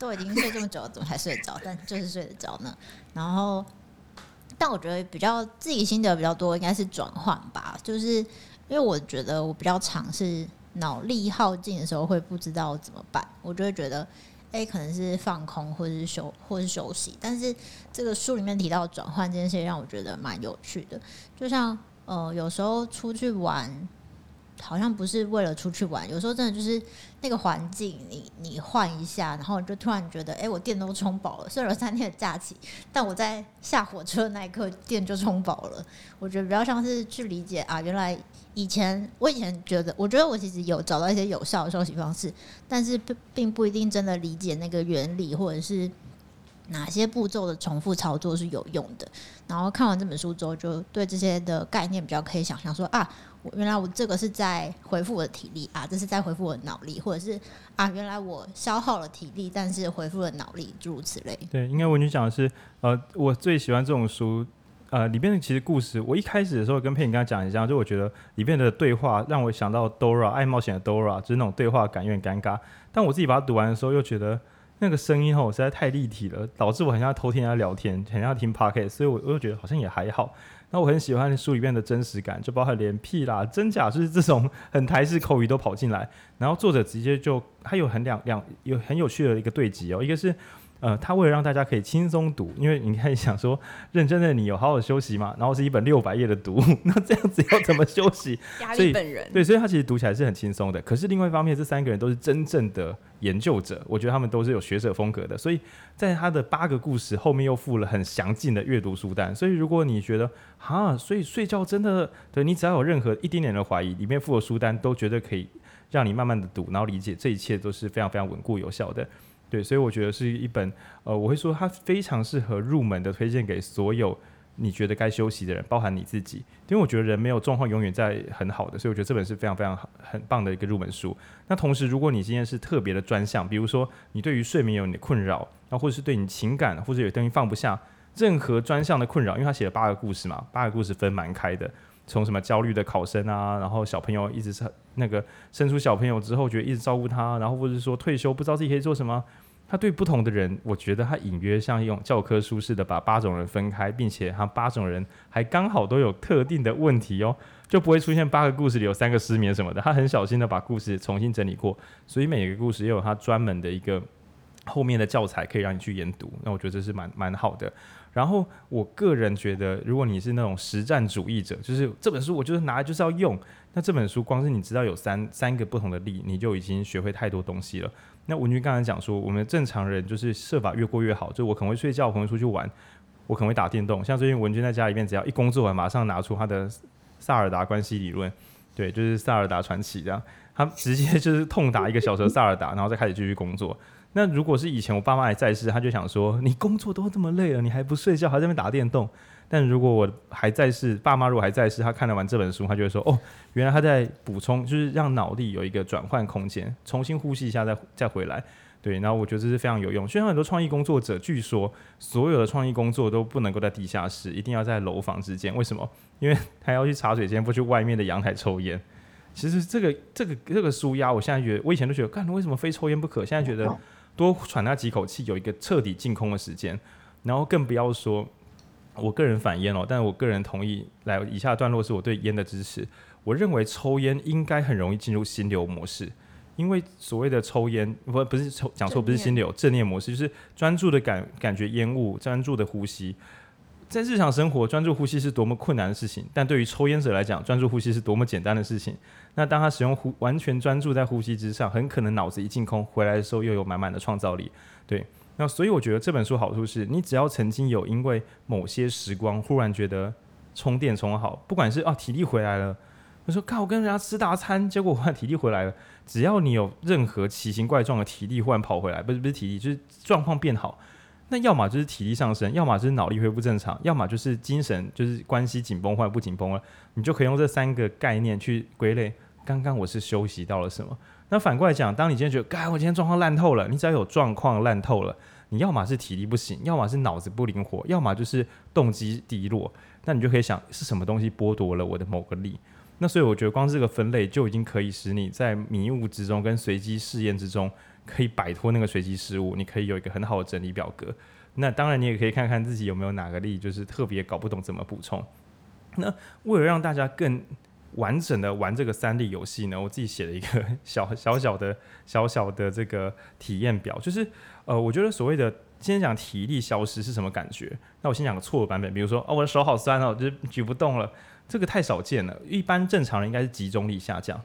都已经睡这么久了，怎么还睡得着？但就是睡得着呢。然后，但我觉得比较自己心得比较多，应该是转换吧。就是因为我觉得我比较尝试脑力耗尽的时候，会不知道怎么办。我就会觉得，哎、可能是放空，或者是休，或是休息。但是这个书里面提到转换这件事，让我觉得蛮有趣的。就像呃，有时候出去玩，好像不是为了出去玩，有时候真的就是那个环境你，你换一下，然后就突然觉得，哎、我电都充饱了，睡了三天的假期，但我在下火车那一刻电就充饱了。我觉得比较像是去理解啊，原来以前我以前觉得，我觉得我其实有找到一些有效的休息方式，但是并不一定真的理解那个原理，或者是。哪些步骤的重复操作是有用的？然后看完这本书之后，就对这些的概念比较可以想象说啊，原来我这个是在恢复我的体力啊，这是在恢复我的脑力，或者是啊，原来我消耗了体力，但是恢复了脑力，诸如此类。对，应该文女讲的是，呃，我最喜欢这种书，呃，里面的其实故事，我一开始的时候跟佩颖刚刚讲一样，就我觉得里面的对话让我想到 Dora 爱冒险的 Dora，就是那种对话感有点尴尬，但我自己把它读完的时候又觉得。那个声音吼实在太立体了，导致我很像偷听人家聊天，很像听 Pocket，所以我我就觉得好像也还好。那我很喜欢书里面的真实感，就包括连屁啦、真假，就是这种很台式口语都跑进来。然后作者直接就他有很两两有很有趣的一个对集哦，一个是。呃，他为了让大家可以轻松读，因为你看想说，认真的你有好好休息嘛，然后是一本六百页的读，那这样子要怎么休息？压力本人。对，所以他其实读起来是很轻松的。可是另外一方面，这三个人都是真正的研究者，我觉得他们都是有学者风格的。所以在他的八个故事后面又附了很详尽的阅读书单。所以如果你觉得哈，所以睡觉真的，对你只要有任何一丁点的怀疑，里面附的书单都绝对可以让你慢慢的读，然后理解这一切都是非常非常稳固有效的。对，所以我觉得是一本，呃，我会说它非常适合入门的，推荐给所有你觉得该休息的人，包含你自己。因为我觉得人没有状况永远在很好的，所以我觉得这本是非常非常好、很棒的一个入门书。那同时，如果你今天是特别的专项，比如说你对于睡眠有你的困扰，那或者是对你情感或者有东西放不下，任何专项的困扰，因为他写了八个故事嘛，八个故事分蛮开的。从什么焦虑的考生啊，然后小朋友一直是那个生出小朋友之后，觉得一直照顾他，然后或者说退休不知道自己可以做什么，他对不同的人，我觉得他隐约像用教科书似的把八种人分开，并且他八种人还刚好都有特定的问题哦，就不会出现八个故事里有三个失眠什么的，他很小心的把故事重新整理过，所以每个故事也有他专门的一个后面的教材可以让你去研读，那我觉得这是蛮蛮好的。然后我个人觉得，如果你是那种实战主义者，就是这本书我就是拿来就是要用。那这本书光是你知道有三三个不同的力，你就已经学会太多东西了。那文君刚才讲说，我们正常人就是设法越过越好，就我可能会睡觉，我可能会出去玩，我可能会打电动。像最近文君在家里面，只要一工作完，马上拿出他的萨尔达关系理论，对，就是萨尔达传奇这样，他直接就是痛打一个小时的萨尔达，然后再开始继续工作。那如果是以前我爸妈还在世，他就想说，你工作都这么累了，你还不睡觉，还在那边打电动。但如果我还在世，爸妈如果还在世，他看了完这本书，他就会说，哦，原来他在补充，就是让脑力有一个转换空间，重新呼吸一下再再回来。对，然后我觉得这是非常有用。虽然很多创意工作者，据说所有的创意工作都不能够在地下室，一定要在楼房之间。为什么？因为他要去茶水间，不去外面的阳台抽烟。其实这个这个这个舒压，我现在觉得，我以前都觉得，干，为什么非抽烟不可？现在觉得。多喘那几口气，有一个彻底净空的时间，然后更不要说，我个人反烟哦，但我个人同意，来以下段落是我对烟的支持。我认为抽烟应该很容易进入心流模式，因为所谓的抽烟不不是抽讲错，不是心流正念模式，就是专注的感感觉烟雾，专注的呼吸。在日常生活，专注呼吸是多么困难的事情，但对于抽烟者来讲，专注呼吸是多么简单的事情。那当他使用呼，完全专注在呼吸之上，很可能脑子一净空，回来的时候又有满满的创造力。对，那所以我觉得这本书好处是，你只要曾经有因为某些时光忽然觉得充电充好，不管是啊体力回来了，我说靠，我跟人家吃大餐，结果忽然体力回来了，只要你有任何奇形怪状的体力忽然跑回来，不是不是体力，就是状况变好。那要么就是体力上升，要么就是脑力恢复正常，要么就是精神就是关系紧绷或者不紧绷了，你就可以用这三个概念去归类。刚刚我是休息到了什么？那反过来讲，当你今天觉得，哎，我今天状况烂透了，你只要有状况烂透了，你要么是体力不行，要么是脑子不灵活，要么就是动机低落，那你就可以想是什么东西剥夺了我的某个力？那所以我觉得光这个分类就已经可以使你在迷雾之中跟随机试验之中。可以摆脱那个随机失误，你可以有一个很好的整理表格。那当然，你也可以看看自己有没有哪个力，就是特别搞不懂怎么补充。那为了让大家更完整的玩这个三力游戏呢，我自己写了一个 小小小的小小的这个体验表，就是呃，我觉得所谓的今天讲体力消失是什么感觉？那我先讲个错的版本，比如说哦，我的手好酸哦，就是举不动了。这个太少见了。一般正常人应该是集中力下降，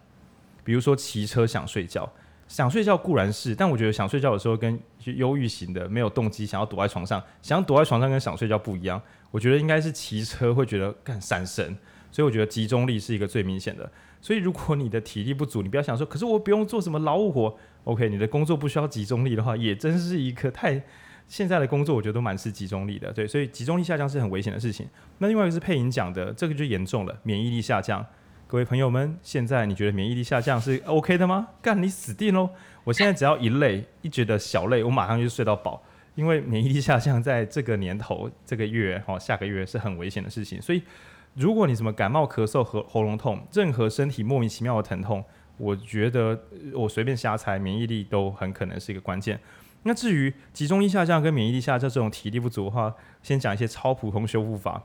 比如说骑车想睡觉，想睡觉固然是，但我觉得想睡觉的时候跟忧郁型的没有动机想要躲在床上，想躲在床上跟想睡觉不一样。我觉得应该是骑车会觉得干闪神，所以我觉得集中力是一个最明显的。所以如果你的体力不足，你不要想说，可是我不用做什么劳务活，OK，你的工作不需要集中力的话，也真是一个太。现在的工作我觉得都蛮是集中力的，对，所以集中力下降是很危险的事情。那另外一个是配音讲的，这个就严重了，免疫力下降。各位朋友们，现在你觉得免疫力下降是 OK 的吗？干，你死定喽！我现在只要一累，一觉得小累，我马上就睡到饱，因为免疫力下降在这个年头、这个月、哦，下个月是很危险的事情。所以，如果你什么感冒、咳嗽和喉咙痛，任何身体莫名其妙的疼痛，我觉得我随便瞎猜，免疫力都很可能是一个关键。那至于集中力下降跟免疫力下降这种体力不足的话，先讲一些超普通修复法。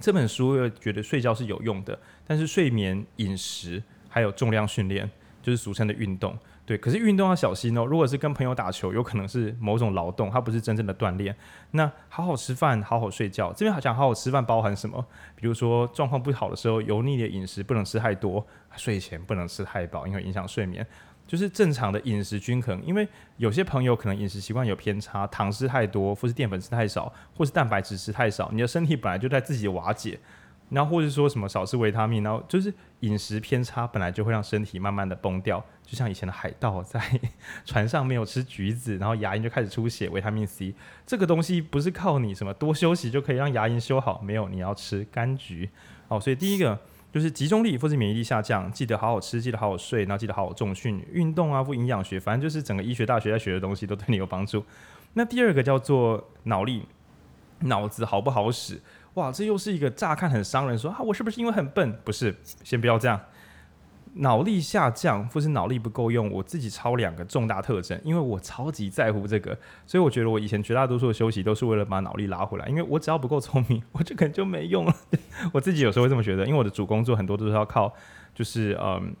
这本书又觉得睡觉是有用的，但是睡眠、饮食还有重量训练，就是俗称的运动，对。可是运动要小心哦，如果是跟朋友打球，有可能是某种劳动，它不是真正的锻炼。那好好吃饭，好好睡觉。这边好像好好吃饭包含什么？比如说状况不好的时候，油腻的饮食不能吃太多，睡前不能吃太饱，因为影响睡眠。就是正常的饮食均衡，因为有些朋友可能饮食习惯有偏差，糖吃太多，或是淀粉吃太少，或是蛋白质吃太少，你的身体本来就在自己瓦解，然后或者说什么少吃维他命，然后就是饮食偏差本来就会让身体慢慢的崩掉，就像以前的海盗在船上没有吃橘子，然后牙龈就开始出血，维他命 C 这个东西不是靠你什么多休息就可以让牙龈修好，没有，你要吃柑橘，哦，所以第一个。就是集中力或是免疫力下降，记得好好吃，记得好好睡，然后记得好好重训、运动啊，或营养学，反正就是整个医学大学在学的东西都对你有帮助。那第二个叫做脑力，脑子好不好使？哇，这又是一个乍看很伤人说，啊，我是不是因为很笨？不是，先不要这样。脑力下降或是脑力不够用，我自己抄两个重大特征，因为我超级在乎这个，所以我觉得我以前绝大多数的休息都是为了把脑力拉回来，因为我只要不够聪明，我这可能就没用了。我自己有时候会这么觉得，因为我的主工作很多都是要靠，就是嗯。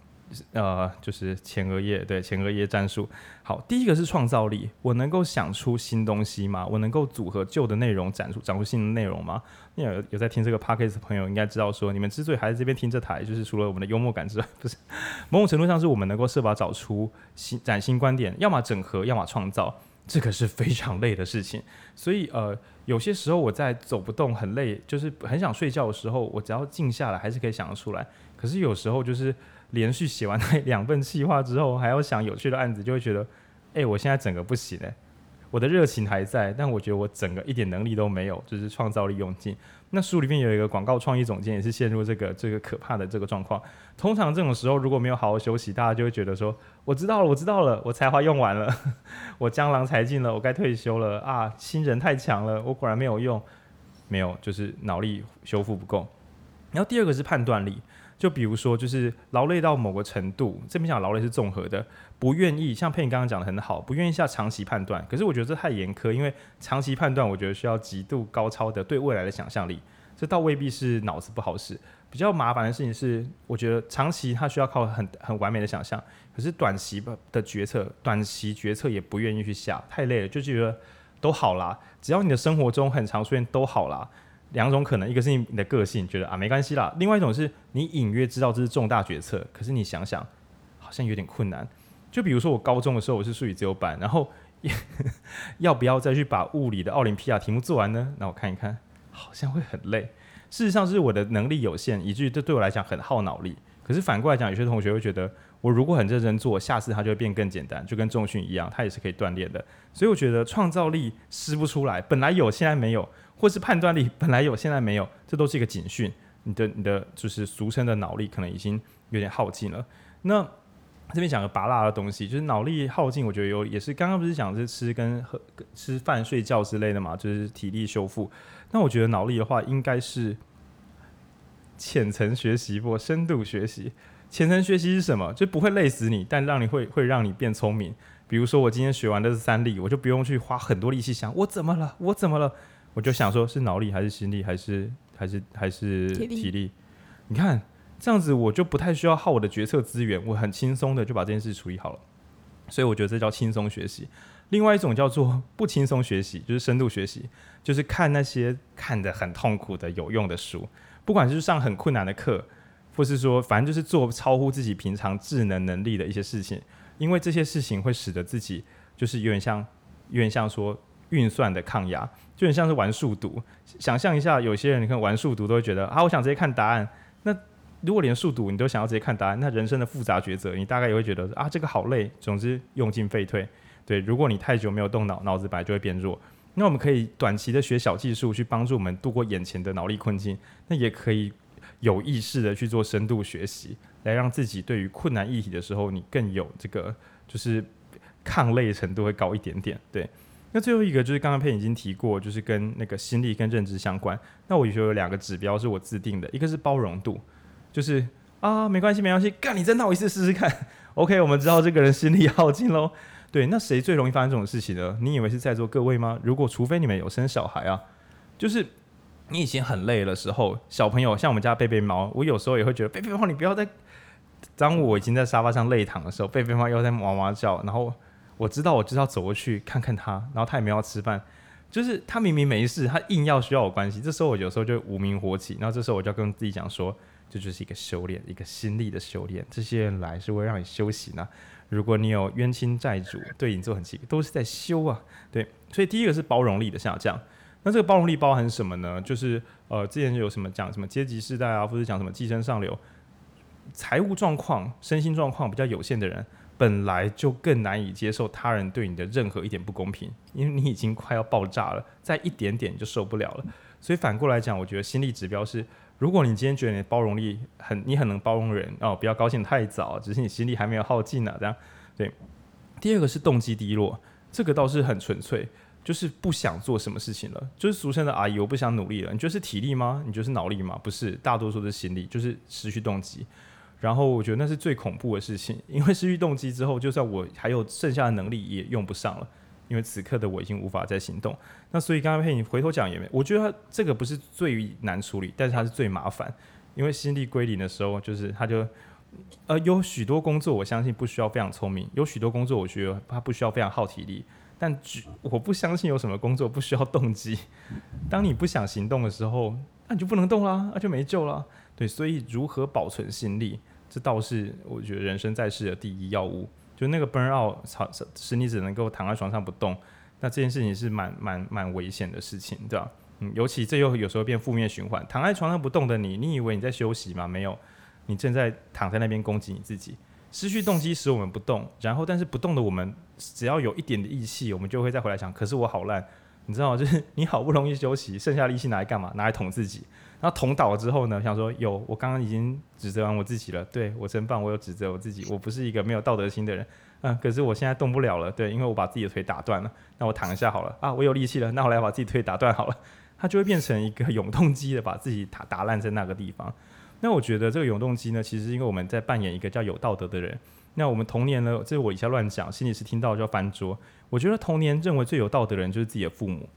呃，就是前额叶，对，前额叶战术。好，第一个是创造力，我能够想出新东西吗？我能够组合旧的内容，展出展出新的内容吗？有有在听这个 podcast 的朋友应该知道，说你们之所以还在这边听这台，就是除了我们的幽默感之外，不是某种程度上是我们能够设法找出新崭新观点，要么整合，要么创造，这个是非常累的事情。所以呃，有些时候我在走不动、很累，就是很想睡觉的时候，我只要静下来，还是可以想得出来。可是有时候就是。连续写完那两份计划之后，还要想有趣的案子，就会觉得，哎、我现在整个不行哎，我的热情还在，但我觉得我整个一点能力都没有，就是创造力用尽。那书里面有一个广告创意总监，也是陷入这个这个可怕的这个状况。通常这种时候，如果没有好好休息，大家就会觉得说，我知道了，我知道了，我才华用完了，我江郎才尽了，我该退休了啊！新人太强了，我果然没有用，没有，就是脑力修复不够。然后第二个是判断力。就比如说，就是劳累到某个程度，这边讲劳累是综合的，不愿意像佩你刚刚讲的很好，不愿意下长期判断。可是我觉得这太严苛，因为长期判断，我觉得需要极度高超的对未来的想象力，这倒未必是脑子不好使。比较麻烦的事情是，我觉得长期它需要靠很很完美的想象，可是短期的决策，短期决策也不愿意去下，太累了，就觉得都好啦，只要你的生活中很常出现都好啦。两种可能，一个是你的个性觉得啊没关系啦，另外一种是你隐约知道这是重大决策，可是你想想好像有点困难。就比如说我高中的时候我是数理自由班，然后要不要再去把物理的奥林匹亚题目做完呢？那我看一看，好像会很累。事实上是我的能力有限，以至于这对我来讲很耗脑力。可是反过来讲，有些同学会觉得我如果很认真做，下次它就会变更简单，就跟重训一样，它也是可以锻炼的。所以我觉得创造力施不出来，本来有现在没有。或是判断力本来有，现在没有，这都是一个警讯。你的你的就是俗称的脑力可能已经有点耗尽了。那这边讲个拔辣的东西，就是脑力耗尽，我觉得有也是刚刚不是讲是吃跟喝吃饭睡觉之类的嘛，就是体力修复。那我觉得脑力的话，应该是浅层学习或深度学习。浅层学习是什么？就不会累死你，但让你会会让你变聪明。比如说我今天学完的是三力，我就不用去花很多力气想我怎么了，我怎么了。我就想说，是脑力还是心力，还是还是还是体力？你看这样子，我就不太需要耗我的决策资源，我很轻松的就把这件事处理好了。所以我觉得这叫轻松学习。另外一种叫做不轻松学习，就是深度学习，就是看那些看得很痛苦的有用的书，不管是上很困难的课，或是说反正就是做超乎自己平常智能能力的一些事情，因为这些事情会使得自己就是有点像，有点像说运算的抗压，就很像是玩数独。想象一下，有些人你看玩数独都会觉得啊，我想直接看答案。那如果连数独你都想要直接看答案，那人生的复杂抉择，你大概也会觉得啊，这个好累，总之用进废退。对，如果你太久没有动脑，脑子本来就会变弱。那我们可以短期的学小技术，去帮助我们度过眼前的脑力困境。那也可以有意识的去做深度学习，来让自己对于困难议题的时候，你更有这个就是抗累程度会高一点点。对，那最后一个就是刚刚佩已经提过，就是跟那个心力跟认知相关。那我觉得有两个指标是我自定的，一个是包容度，就是啊没关系没关系，干你再闹一次试试看。OK，我们知道这个人心力耗尽喽。对，那谁最容易发生这种事情呢？你以为是在座各位吗？如果除非你们有生小孩啊，就是你以前很累的时候，小朋友像我们家贝贝猫，我有时候也会觉得贝贝猫，你不要再。当我已经在沙发上累躺的时候，贝贝猫又在哇哇叫，然后我知道我就是要走过去看看他，然后他也没有要吃饭，就是他明明没事，他硬要需要我关心。这时候我有时候就无名火起，然后这时候我就要跟自己讲说，这就是一个修炼，一个心力的修炼。这些人来是为让你休息呢。如果你有冤亲债主对你做很奇，都是在修啊。对，所以第一个是包容力的下降。那这个包容力包含什么呢？就是呃，之前有什么讲什么阶级世代啊，或者讲什么寄生上流，财务状况、身心状况比较有限的人，本来就更难以接受他人对你的任何一点不公平，因为你已经快要爆炸了，再一点点就受不了了。所以反过来讲，我觉得心力指标是。如果你今天觉得你的包容力很，你很能包容人哦，不要高兴太早，只是你心力还没有耗尽呢，这样对。第二个是动机低落，这个倒是很纯粹，就是不想做什么事情了，就是俗称的阿姨，我不想努力了。你觉得是体力吗？你觉得是脑力吗？不是，大多数是心力，就是失去动机。然后我觉得那是最恐怖的事情，因为失去动机之后，就算我还有剩下的能力，也用不上了。因为此刻的我已经无法再行动，那所以刚刚佩你回头讲也没，我觉得这个不是最难处理，但是它是最麻烦，因为心力归零的时候，就是他就呃有许多工作，我相信不需要非常聪明，有许多工作我觉得他不需要非常耗体力，但我不相信有什么工作不需要动机。当你不想行动的时候，那你就不能动了，那就没救了。对，所以如何保存心力，这倒是我觉得人生在世的第一要务。就那个 burn out，使你只能够躺在床上不动，那这件事情是蛮蛮蛮危险的事情，对吧？嗯，尤其这又有时候变负面循环。躺在床上不动的你，你以为你在休息吗？没有，你正在躺在那边攻击你自己。失去动机使我们不动，然后但是不动的我们，只要有一点的义气，我们就会再回来想，可是我好烂，你知道吗？就是你好不容易休息，剩下的力气拿来干嘛？拿来捅自己。然后捅倒了之后呢，想说有我刚刚已经指责完我自己了，对，我真棒，我有指责我自己，我不是一个没有道德心的人，嗯，可是我现在动不了了，对，因为我把自己的腿打断了，那我躺一下好了，啊，我有力气了，那我来把自己腿打断好了，他就会变成一个永动机的把自己打打烂在那个地方。那我觉得这个永动机呢，其实因为我们在扮演一个叫有道德的人，那我们童年呢，这是我以下乱讲，心理师听到就要翻桌。我觉得童年认为最有道德的人就是自己的父母，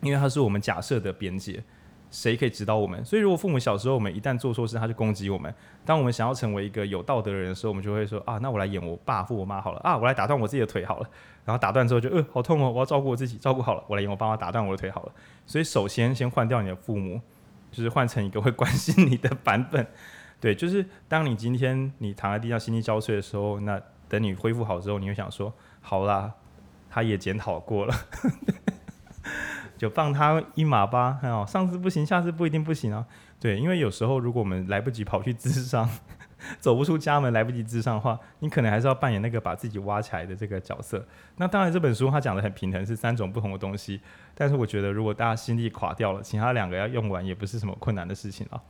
因为他是我们假设的边界。谁可以指导我们？所以，如果父母小时候我们一旦做错事，他就攻击我们。当我们想要成为一个有道德的人的时候，我们就会说啊，那我来演我爸或我妈好了啊，我来打断我自己的腿好了。然后打断之后就呃，好痛哦，我要照顾我自己，照顾好了，我来演我爸妈打断我的腿好了。所以，首先先换掉你的父母，就是换成一个会关心你的版本。对，就是当你今天你躺在地上心力交瘁的时候，那等你恢复好之后，你会想说，好啦，他也检讨过了。就放他一马吧，哦，上次不行，下次不一定不行啊。对，因为有时候如果我们来不及跑去咨商，走不出家门，来不及咨商的话，你可能还是要扮演那个把自己挖起来的这个角色。那当然，这本书它讲的很平衡，是三种不同的东西。但是我觉得，如果大家心力垮掉了，其他两个要用完也不是什么困难的事情啊。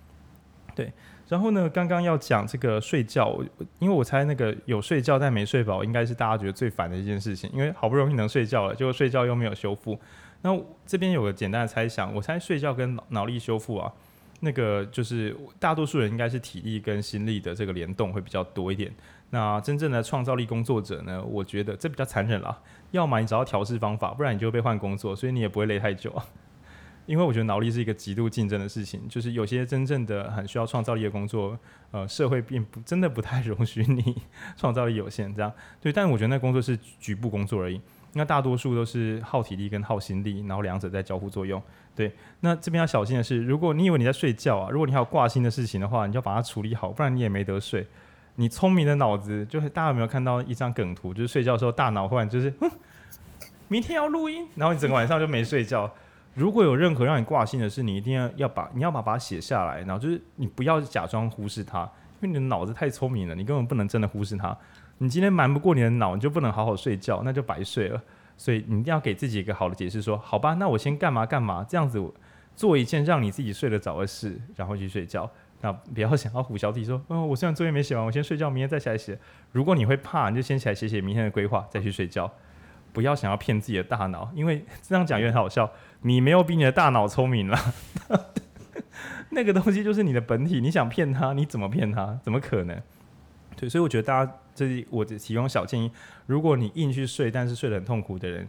对，然后呢，刚刚要讲这个睡觉，因为我猜那个有睡觉但没睡饱，应该是大家觉得最烦的一件事情，因为好不容易能睡觉了，结果睡觉又没有修复。那这边有个简单的猜想，我猜睡觉跟脑力修复啊，那个就是大多数人应该是体力跟心力的这个联动会比较多一点。那真正的创造力工作者呢，我觉得这比较残忍啦，要么你找到调试方法，不然你就被换工作，所以你也不会累太久啊。因为我觉得脑力是一个极度竞争的事情，就是有些真正的很需要创造力的工作，呃，社会并不真的不太容许你 创造力有限这样。对，但我觉得那工作是局部工作而已。那大多数都是耗体力跟耗心力，然后两者在交互作用。对，那这边要小心的是，如果你以为你在睡觉啊，如果你还有挂心的事情的话，你就要把它处理好，不然你也没得睡。你聪明的脑子，就是大家有没有看到一张梗图，就是睡觉的时候大脑忽然就是，哼，明天要录音，然后你整个晚上就没睡觉。如果有任何让你挂心的事，你一定要要把你要把它写下来，然后就是你不要假装忽视它，因为你的脑子太聪明了，你根本不能真的忽视它。你今天瞒不过你的脑，你就不能好好睡觉，那就白睡了。所以你一定要给自己一个好的解释，说好吧，那我先干嘛干嘛，这样子做一件让你自己睡得着的事，然后去睡觉。那不要想要唬小弟说，哦，我虽然作业没写完，我先睡觉，明天再起来写。如果你会怕，你就先起来写写明天的规划，再去睡觉。不要想要骗自己的大脑，因为这样讲也很好笑。你没有比你的大脑聪明了，那个东西就是你的本体。你想骗他，你怎么骗他？怎么可能？对，所以我觉得大家这里我只提供小建议：如果你硬去睡，但是睡得很痛苦的人，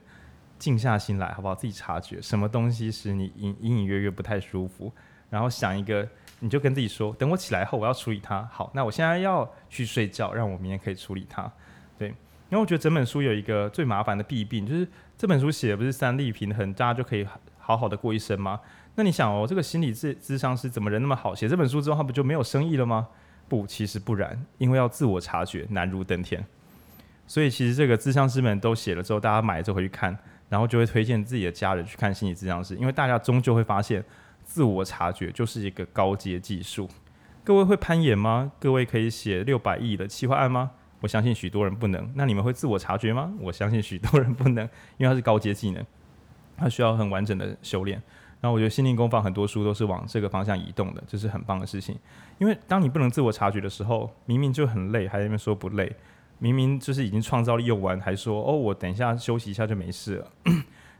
静下心来，好不好？自己察觉什么东西使你隐隐约约不太舒服，然后想一个，你就跟自己说：等我起来后，我要处理它。好，那我现在要去睡觉，让我明天可以处理它。对。因为我觉得整本书有一个最麻烦的弊病，就是这本书写的不是三力平衡，大家就可以好好的过一生吗？那你想哦，这个心理咨咨商师怎么人那么好？写这本书之后，他不就没有生意了吗？不，其实不然，因为要自我察觉难如登天。所以其实这个咨商师们都写了之后，大家买了之后回去看，然后就会推荐自己的家人去看心理咨商师，因为大家终究会发现，自我察觉就是一个高阶技术。各位会攀岩吗？各位可以写六百亿的企划案吗？我相信许多人不能，那你们会自我察觉吗？我相信许多人不能，因为它是高阶技能，它需要很完整的修炼。然后我觉得心灵工坊很多书都是往这个方向移动的，这是很棒的事情。因为当你不能自我察觉的时候，明明就很累，还在那边说不累；明明就是已经创造力用完，还说哦，我等一下休息一下就没事了。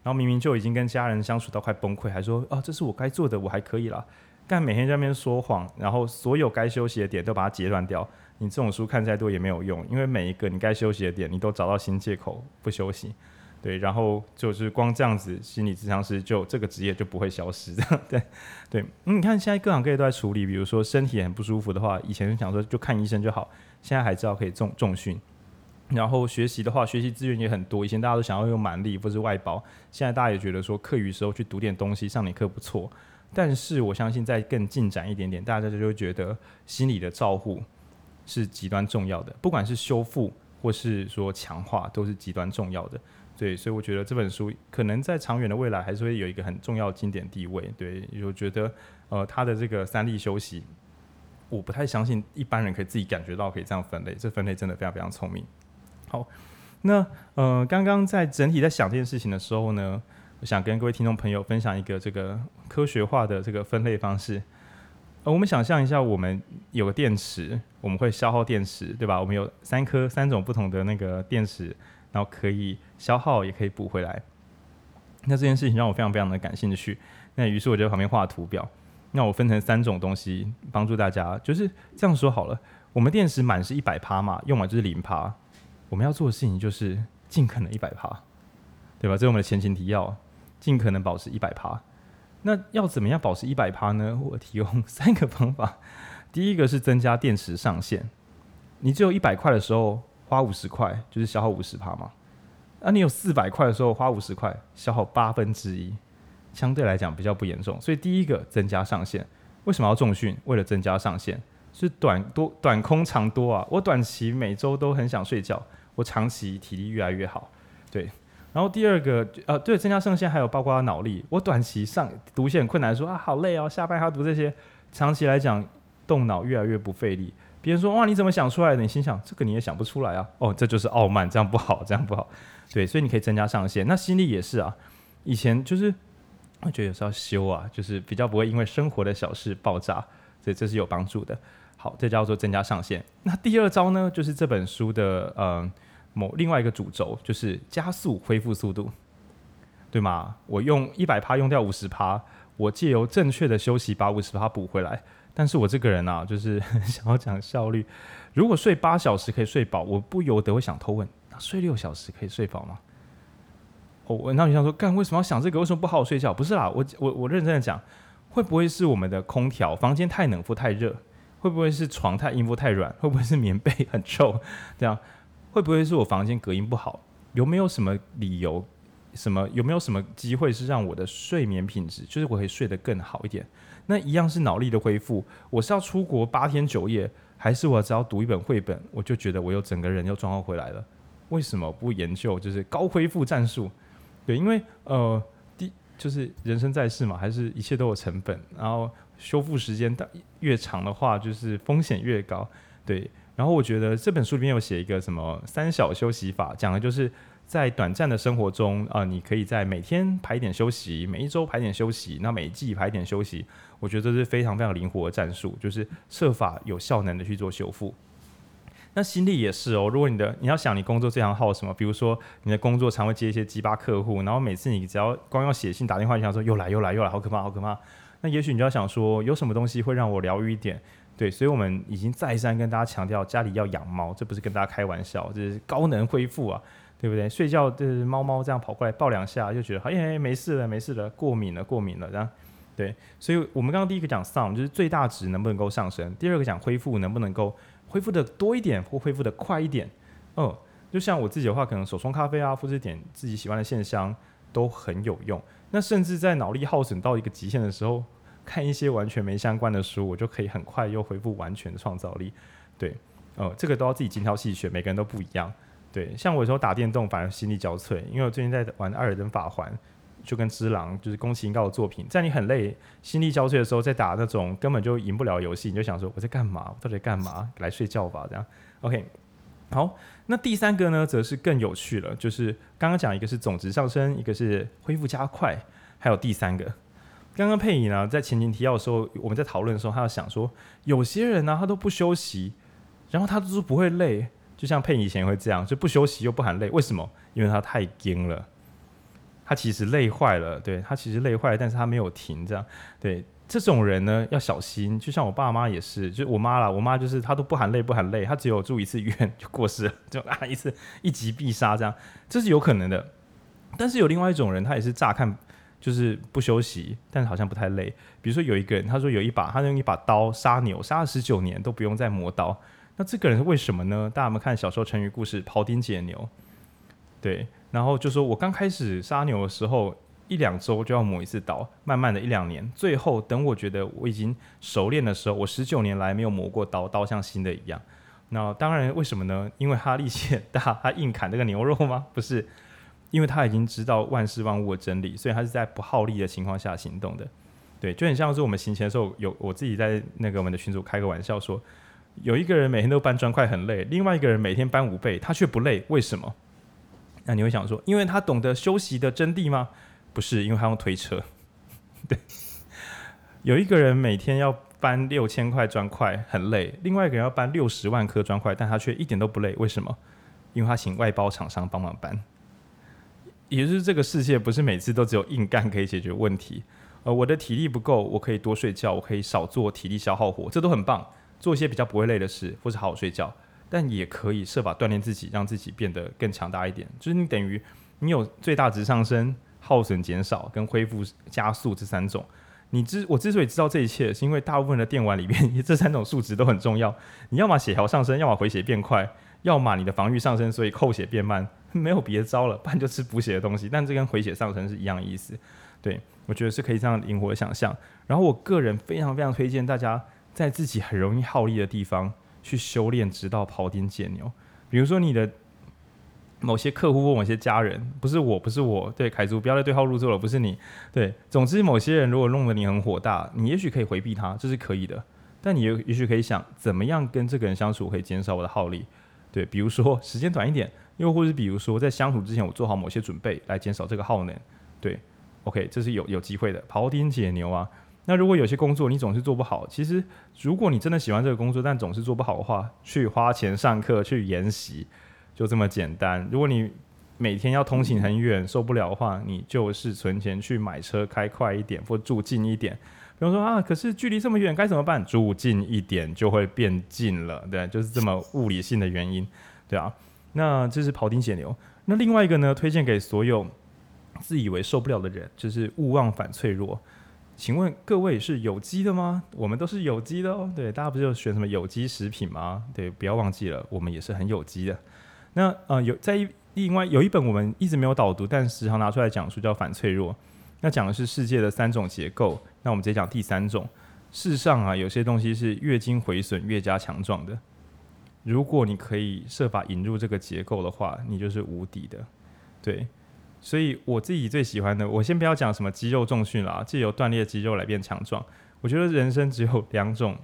然后明明就已经跟家人相处到快崩溃，还说哦，这是我该做的，我还可以啦。但每天在那边说谎，然后所有该休息的点都把它截断掉。你这种书看再多也没有用，因为每一个你该休息的点，你都找到新借口不休息，对，然后就是光这样子，心理咨商师就这个职业就不会消失，对，对，嗯，你看现在各行各业都在处理，比如说身体很不舒服的话，以前想说就看医生就好，现在还知道可以重重训，然后学习的话，学习资源也很多，以前大家都想要用蛮力或是外包，现在大家也觉得说课余时候去读点东西，上点课不错，但是我相信再更进展一点点，大家就会觉得心理的照护。是极端重要的，不管是修复或是说强化，都是极端重要的。对，所以我觉得这本书可能在长远的未来还是会有一个很重要经典地位。对，我觉得呃，他的这个三力休息，我不太相信一般人可以自己感觉到可以这样分类，这分类真的非常非常聪明。好，那呃，刚刚在整体在想这件事情的时候呢，我想跟各位听众朋友分享一个这个科学化的这个分类方式。呃我们想象一下，我们有个电池，我们会消耗电池，对吧？我们有三颗、三种不同的那个电池，然后可以消耗，也可以补回来。那这件事情让我非常非常的感兴趣。那于是我就在旁边画图表。那我分成三种东西，帮助大家，就是这样说好了。我们电池满是一百趴嘛，用完就是零趴。我们要做的事情就是尽可能一百趴，对吧？这是我们的前情提要，尽可能保持一百趴。那要怎么样保持一百趴呢？我提供三个方法。第一个是增加电池上限。你只有一百块的时候花五十块，就是消耗五十趴嘛。那你有四百块的时候花五十块，消耗八分之一，相对来讲比较不严重。所以第一个增加上限。为什么要重训？为了增加上限。是短多短空长多啊。我短期每周都很想睡觉，我长期体力越来越好。对。然后第二个，呃，对，增加上限还有包括脑力。我短期上读一些很困难的书啊，好累哦，下班还要读这些。长期来讲，动脑越来越不费力。别人说哇，你怎么想出来的？你心想这个你也想不出来啊。哦，这就是傲慢，这样不好，这样不好。对，所以你可以增加上限。那心力也是啊，以前就是我觉得有时候修啊，就是比较不会因为生活的小事爆炸，所以这是有帮助的。好，这叫做增加上限。那第二招呢，就是这本书的嗯。呃某另外一个主轴就是加速恢复速度，对吗？我用一百趴用掉五十趴，我借由正确的休息把五十趴补回来。但是我这个人啊，就是 想要讲效率。如果睡八小时可以睡饱，我不由得会想偷问：那睡六小时可以睡饱吗？我哦，那你想说，干为什么要想这个？为什么不好好睡觉？不是啦，我我我认真的讲，会不会是我们的空调房间太冷或太热？会不会是床太硬或太软？会不会是棉被很臭？这样？会不会是我房间隔音不好？有没有什么理由，什么有没有什么机会是让我的睡眠品质，就是我可以睡得更好一点？那一样是脑力的恢复。我是要出国八天九夜，还是我只要读一本绘本，我就觉得我又整个人又状况回来了？为什么不研究就是高恢复战术？对，因为呃，第就是人生在世嘛，还是一切都有成本，然后修复时间越长的话，就是风险越高。对，然后我觉得这本书里面有写一个什么三小休息法，讲的就是在短暂的生活中啊、你可以在每天排一点休息，每一周排点休息，那每一季排一点休息。我觉得这是非常非常灵活的战术，就是设法有效能的去做修复。那心力也是哦，如果你的你要想你工作这行耗什么，比如说你的工作常会接一些鸡巴客户，然后每次你只要光要写信打电话，你想说又来又来又来，好可怕好可怕。那也许你就要想说，有什么东西会让我疗愈一点？对，所以我们已经再三跟大家强调，家里要养猫，这不是跟大家开玩笑，这是高能恢复啊，对不对？睡觉的猫猫这样跑过来抱两下，就觉得好哎没事了没事了，过敏了过敏了这样。对，所以我们刚刚第一个讲上就是最大值能不能够上升，第二个讲恢复能不能够。恢复的多一点或恢复的快一点，嗯，就像我自己的话，可能手冲咖啡啊，或者点自己喜欢的线香都很有用。那甚至在脑力耗损到一个极限的时候，看一些完全没相关的书，我就可以很快又恢复完全的创造力。对，呃、嗯，这个都要自己精挑细选，每个人都不一样。对，像我有时候打电动反而心力交瘁，因为我最近在玩《艾尔登法环》。就跟只狼就是宫崎英高的作品，在你很累、心力交瘁的时候，在打那种根本就赢不了游戏，你就想说我在干嘛？我到底在干嘛？来睡觉吧，这样。OK，好，那第三个呢，则是更有趣了，就是刚刚讲一个是总值上升，一个是恢复加快，还有第三个。刚刚佩仪呢，在前情提要的时候，我们在讨论的时候，他要想说，有些人呢，他都不休息，然后他都是不会累，就像佩仪以前会这样，就不休息又不喊累，为什么？因为他太精了。他其实累坏了，对，他其实累坏了，但是他没有停，这样，对，这种人呢要小心。就像我爸妈也是，就我妈啦，我妈就是她都不喊累不喊累，她只有住一次医院就过世了，就啊一次一击必杀这样，这是有可能的。但是有另外一种人，他也是乍看就是不休息，但是好像不太累。比如说有一个人，他说有一把他用一把刀杀牛，杀了十九年都不用再磨刀，那这个人是为什么呢？大家有没有看小时候成语故事《庖丁解牛》？对。然后就说，我刚开始杀牛的时候，一两周就要磨一次刀，慢慢的一两年，最后等我觉得我已经熟练的时候，我十九年来没有磨过刀，刀像新的一样。那当然，为什么呢？因为他力气很大，他硬砍这个牛肉吗？不是，因为他已经知道万事万物的真理，所以他是在不耗力的情况下行动的。对，就很像是我们行前的时候，有我自己在那个我们的群组开个玩笑说，有一个人每天都搬砖块很累，另外一个人每天搬五倍，他却不累，为什么？那你会想说，因为他懂得休息的真谛吗？不是，因为他用推车。对，有一个人每天要搬六千块砖块，很累；另外一个人要搬六十万颗砖块，但他却一点都不累。为什么？因为他请外包厂商帮忙搬。也就是这个世界不是每次都只有硬干可以解决问题。呃，我的体力不够，我可以多睡觉，我可以少做体力消耗活，这都很棒。做一些比较不会累的事，或是好好睡觉。但也可以设法锻炼自己，让自己变得更强大一点。就是你等于你有最大值上升、耗损减少跟恢复加速这三种。你之我之所以知道这一切，是因为大部分的电玩里面 这三种数值都很重要。你要么血条上升，要么回血变快，要么你的防御上升，所以扣血变慢，没有别的招了，不然就吃补血的东西。但这跟回血上升是一样的意思。对，我觉得是可以这样灵活的想象。然后我个人非常非常推荐大家在自己很容易耗力的地方。去修炼，直到庖丁解牛。比如说，你的某些客户或某些家人，不是我，不是我，对，凯叔不要再对号入座了，不是你，对。总之，某些人如果弄得你很火大，你也许可以回避他，这是可以的。但你也也许可以想，怎么样跟这个人相处可以减少我的耗力？对，比如说时间短一点，又或者比如说在相处之前，我做好某些准备来减少这个耗能。对，OK，这是有有机会的，庖丁解牛啊。那如果有些工作你总是做不好，其实如果你真的喜欢这个工作，但总是做不好的话，去花钱上课去研习，就这么简单。如果你每天要通勤很远受不了的话，你就是存钱去买车开快一点，或住近一点。比如说啊，可是距离这么远该怎么办？住近一点就会变近了，对，就是这么物理性的原因，对啊。那这是庖丁解牛。那另外一个呢，推荐给所有自以为受不了的人，就是勿忘反脆弱。请问各位是有机的吗？我们都是有机的哦。对，大家不是有选什么有机食品吗？对，不要忘记了，我们也是很有机的。那呃，有在另外有一本我们一直没有导读，但时常拿出来讲书，叫《反脆弱》。那讲的是世界的三种结构。那我们直接讲第三种。世上啊，有些东西是越经毁损越加强壮的。如果你可以设法引入这个结构的话，你就是无敌的。对，所以我自己最喜欢的，我先不要讲什么肌肉重训啦，借由断裂肌肉来变强壮。我觉得人生只有两种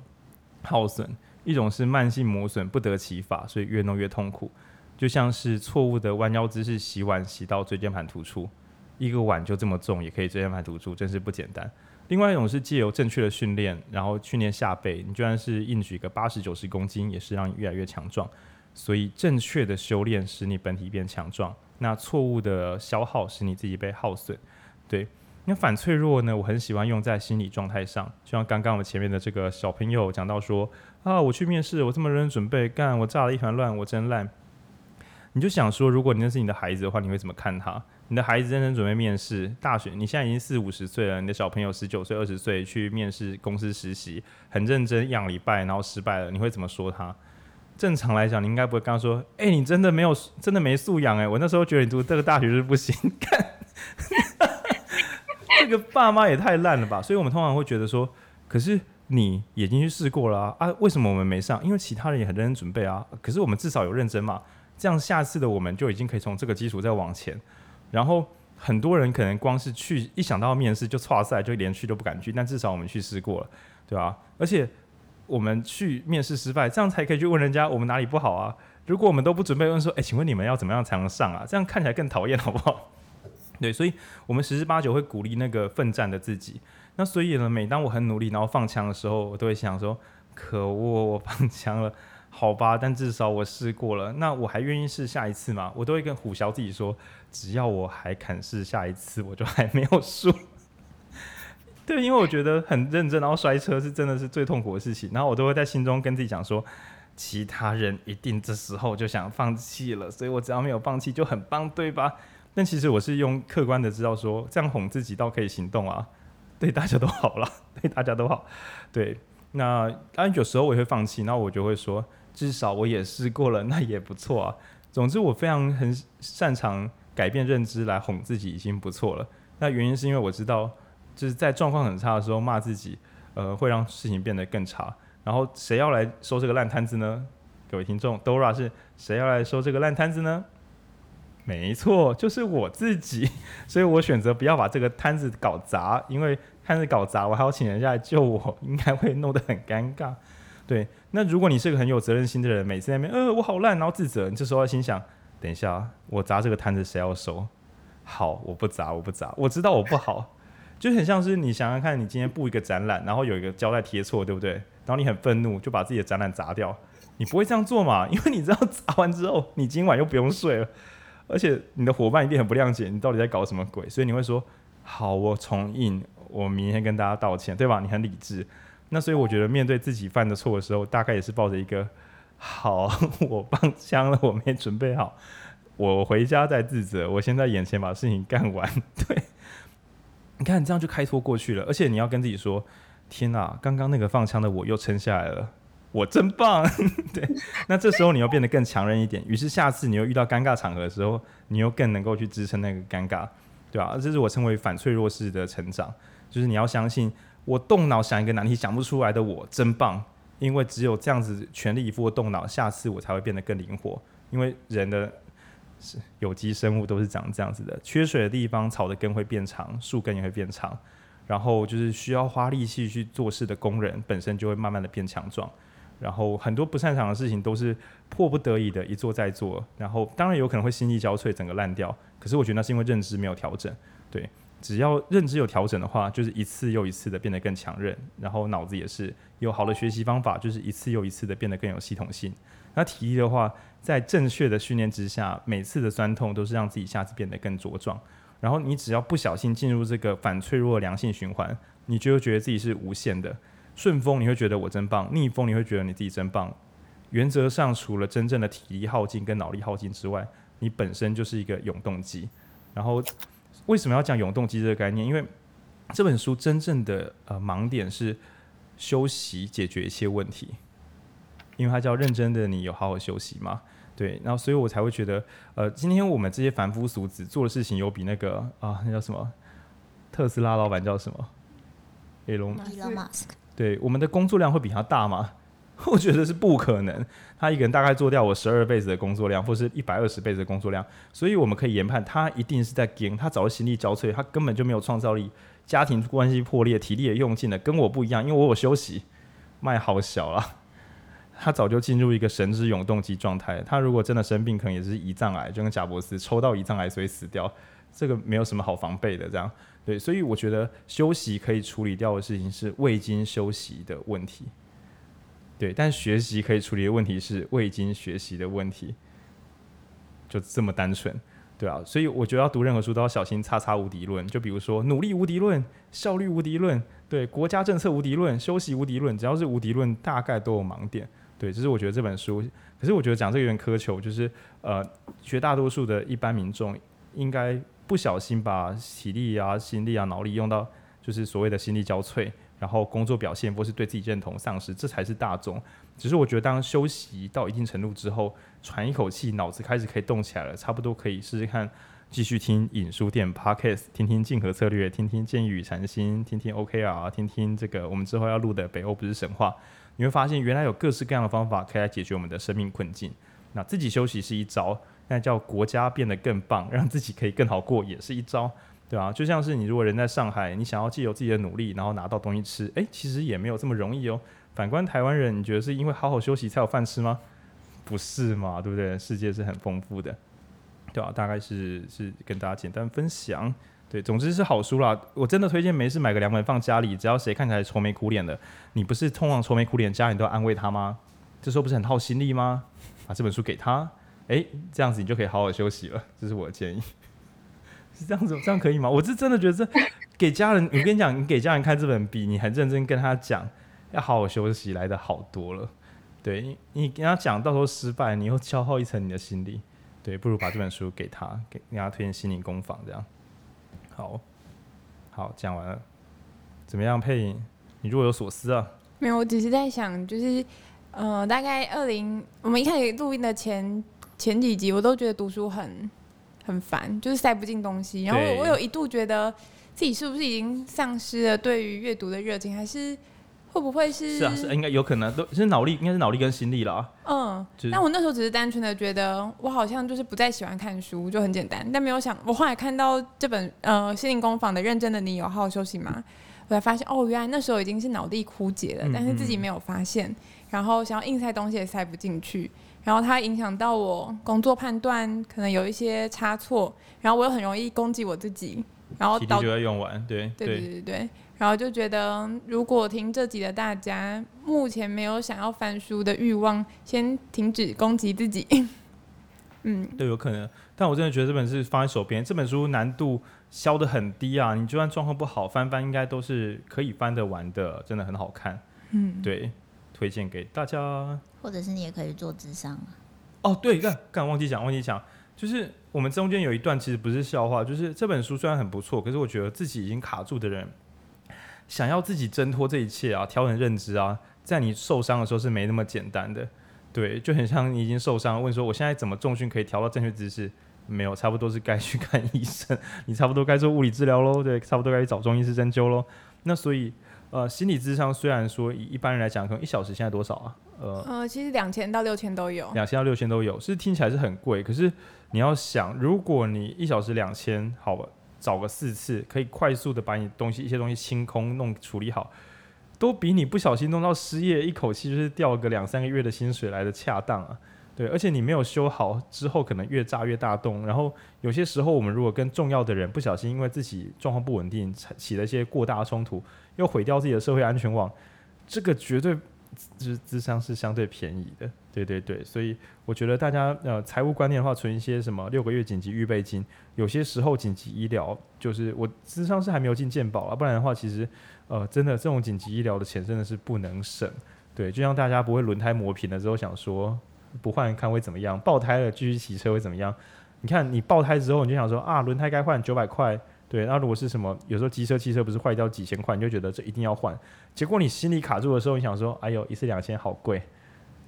耗损，一种是慢性磨损，不得其法，所以越弄越痛苦。就像是错误的弯腰姿势洗碗，洗到椎间盘突出，一个碗就这么重，也可以椎间盘突出，真是不简单。另外一种是借由正确的训练，然后训练下背，你就算是硬举个八十九十公斤，也是让你越来越强壮。所以正确的修炼使你本体变强壮，那错误的消耗使你自己被耗损。对，那反脆弱呢？我很喜欢用在心理状态上，就像刚刚我们前面的这个小朋友讲到说啊，我去面试，我这么认真准备，干我炸了一团乱，我真烂。你就想说，如果你那是你的孩子的话，你会怎么看他？你的孩子认真准备面试大学，你现在已经四五十岁了，你的小朋友十九岁、二十岁去面试公司实习，很认真一两礼拜，然后失败了，你会怎么说他？正常来讲，你应该不会跟他说：“哎、你真的没有，真的没素养哎！我那时候觉得你读这个大学是不行，看这个爸妈也太烂了吧！”所以我们通常会觉得说：“可是你已经去试过了啊，为什么我们没上？因为其他人也很认真准备啊。可是我们至少有认真嘛，这样下次的我们就已经可以从这个基础再往前。”然后很多人可能光是去一想到面试就挫赛，就连去都不敢去。但至少我们去试过了，对吧？而且我们去面试失败，这样才可以去问人家我们哪里不好啊。如果我们都不准备问说，哎，请问你们要怎么样才能上啊？这样看起来更讨厌，好不好？对，所以我们十之八九会鼓励那个奋战的自己。那所以呢，每当我很努力然后放枪的时候，我都会想说，可恶，我放枪了。好吧，但至少我试过了，那我还愿意试下一次吗？我都会跟虎啸自己说，只要我还肯试下一次，我就还没有输。对，因为我觉得很认真，然后摔车是真的是最痛苦的事情，然后我都会在心中跟自己讲说，其他人一定这时候就想放弃了，所以我只要没有放弃就很棒，对吧？但其实我是用客观的知道说，这样哄自己倒可以行动啊，对大家都好了，对大家都好，对。那当然有时候我也会放弃，那我就会说。至少我也试过了，那也不错啊。总之，我非常很擅长改变认知来哄自己，已经不错了。那原因是因为我知道，就是在状况很差的时候骂自己，呃，会让事情变得更差。然后谁要来收这个烂摊子呢？各位听众，Dora 是谁要来收这个烂摊子呢？没错，就是我自己。所以我选择不要把这个摊子搞砸，因为摊子搞砸，我还要请人家来救我，应该会弄得很尴尬。对，那如果你是个很有责任心的人，每次在那边，呃，我好烂，然后自责，你这时候要心想，等一下，我砸这个摊子谁要收？好，我不砸，我不砸，我知道我不好，就很像是你想想看，你今天布一个展览，然后有一个胶带贴错，对不对？然后你很愤怒，就把自己的展览砸掉，你不会这样做嘛？因为你知道砸完之后，你今晚又不用睡了，而且你的伙伴一定很不谅解，你到底在搞什么鬼？所以你会说，好，我重印，我明天跟大家道歉，对吧？你很理智。那所以我觉得面对自己犯的错的时候，大概也是抱着一个好，我放枪了，我没准备好，我回家再自责。我先在眼前把事情干完。对，你看你这样就开脱过去了，而且你要跟自己说：天哪，刚刚那个放枪的我又撑下来了，我真棒。对，那这时候你要变得更强韧一点，于是下次你又遇到尴尬场合的时候，你又更能够去支撑那个尴尬，对吧？这是我称为反脆弱式的成长，就是你要相信。我动脑想一个难题想不出来的我真棒，因为只有这样子全力以赴的动脑，下次我才会变得更灵活。因为人的是有机生物都是长这样子的，缺水的地方草的根会变长，树根也会变长。然后就是需要花力气去做事的工人本身就会慢慢的变强壮。然后很多不擅长的事情都是迫不得已的一做再做。然后当然有可能会心力交瘁，整个烂掉。可是我觉得那是因为认知没有调整，对。只要认知有调整的话，就是一次又一次的变得更强韧，然后脑子也是有好的学习方法，就是一次又一次的变得更有系统性。那体力的话，在正确的训练之下，每次的酸痛都是让自己下次变得更茁壮。然后你只要不小心进入这个反脆弱的良性循环，你就会觉得自己是无限的。顺风你会觉得我真棒，逆风你会觉得你自己真棒。原则上，除了真正的体力耗尽跟脑力耗尽之外，你本身就是一个永动机。然后。为什么要讲永动机这个概念？因为这本书真正的呃盲点是休息解决一些问题，因为它叫认真的你有好好休息吗？对，然后所以我才会觉得，呃，今天我们这些凡夫俗子做的事情，有比那个啊，那叫什么？特斯拉老板叫什么？Elon Musk。对，我们的工作量会比他大吗？我觉得是不可能。他一个人大概做掉我十二辈子的工作量，或是一百二十辈子的工作量，所以我们可以研判，他一定是在跟他早就心力交瘁，他根本就没有创造力，家庭关系破裂，体力也用尽了，跟我不一样，因为我有休息，麦好小了。他早就进入一个神之永动机状态。他如果真的生病，可能也是胰脏癌，就跟贾伯斯抽到胰脏癌所以死掉，这个没有什么好防备的。这样对，所以我觉得休息可以处理掉的事情是未经休息的问题。对，但学习可以处理的问题是未经学习的问题，就这么单纯，对啊。所以我觉得要读任何书都要小心叉叉无敌论，就比如说努力无敌论、效率无敌论、对国家政策无敌论、休息无敌论，只要是无敌论，大概都有盲点。对，这是我觉得这本书。可是我觉得讲这个有点苛求，就是呃，绝大多数的一般民众应该不小心把体力啊、心力啊、脑力用到，就是所谓的心力交瘁，然后工作表现或是对自己认同丧失，这才是大众。只是我觉得，当休息到一定程度之后，喘一口气，脑子开始可以动起来了，差不多可以试试看，继续听影书店 Podcast，听听竞合策略，听听建议与禅心，听听 OKR，听听这个我们之后要录的北欧不是神话。你会发现，原来有各式各样的方法可以来解决我们的生命困境。那自己休息是一招，那叫国家变得更棒，让自己可以更好过，也是一招，对吧？就像是你如果人在上海，你想要借由自己的努力，然后拿到东西吃，诶，其实也没有这么容易哦。反观台湾人，你觉得是因为好好休息才有饭吃吗？不是嘛，对不对？世界是很丰富的，对吧？大概是是跟大家简单分享。对，总之是好书啦。我真的推荐，没事买个两本放家里，只要谁看起来愁眉苦脸的，你不是通常愁眉苦脸，家人都安慰他吗？这时候不是很耗心力吗？把这本书给他，诶，这样子你就可以好好休息了。这是我的建议，是这样子，这样可以吗？我是真的觉得这给家人，我跟你讲，你给家人看这本，比你很认真跟他讲要好好休息来的好多了。对你，你跟他讲，到时候失败，你又消耗一层你的心力。对，不如把这本书给他，给给他推荐心灵工坊这样。好，好，讲完了，怎么样？配音，你若有所思啊？没有，我只是在想，就是，呃，大概二零，我们一开始录音的前前几集，我都觉得读书很很烦，就是塞不进东西。然后，我有一度觉得自己是不是已经丧失了对于阅读的热情，还是？会不会是？是啊，是应该有可能，都是脑力，应该是脑力跟心力啦。嗯，就是、但我那时候只是单纯的觉得，我好像就是不再喜欢看书，就很简单。但没有想，我后来看到这本呃心灵工坊的《认真的你有好好休息吗》，我才发现哦，原来那时候已经是脑力枯竭了，但是自己没有发现。嗯嗯，然后想要硬塞东西也塞不进去，然后它影响到我工作判断，可能有一些差错，然后我又很容易攻击我自己，然后导体力就要用完，对对对对对。对然后就觉得，如果听这集的大家目前没有想要翻书的欲望，先停止攻击自己。嗯，都有可能。但我真的觉得这本是放在手边，这本书难度削的很低啊！你就算状况不好，翻翻应该都是可以翻得完的，真的很好看。嗯，对，推荐给大家。或者是你也可以做智商。哦，对，刚刚忘记讲，忘记讲，就是我们中间有一段其实不是笑话，就是这本书虽然很不错，可是我觉得自己已经卡住的人。想要自己挣脱这一切啊，调整认知啊，在你受伤的时候是没那么简单的，对，就很像你已经受伤，问说我现在怎么重训可以调到正确姿势？没有，差不多是该去看医生，你差不多该做物理治疗喽，对，差不多该去找中医师针灸喽。那所以，呃，心理智商虽然说以一般人来讲，可能一小时现在多少啊？呃，呃，其实两千到六千都有，两千到六千都有，是听起来是很贵，可是你要想，如果你一小时两千，好吧。找个四次，可以快速的把你东西一些东西清空、弄处理好，都比你不小心弄到失业，一口气就是掉个两三个月的薪水来的恰当啊！对，而且你没有修好之后，可能越炸越大洞。然后有些时候，我们如果跟重要的人不小心，因为自己状况不稳定，起了一些过大的冲突，又毁掉自己的社会安全网，这个绝对。就是智商是相对便宜的，对对对，所以我觉得大家呃财务观念的话，存一些什么六个月紧急预备金，有些时候紧急医疗就是我智商是还没有进健保啊，不然的话其实呃真的这种紧急医疗的钱真的是不能省，对，就像大家不会轮胎磨平了之后想说不换看会怎么样，爆胎了继续骑车会怎么样？你看你爆胎之后你就想说啊轮胎该换九百块。对，那如果是什么，有时候机车、汽车不是坏掉几千块，你就觉得这一定要换。结果你心里卡住的时候，你想说，哎呦，一次两千好贵，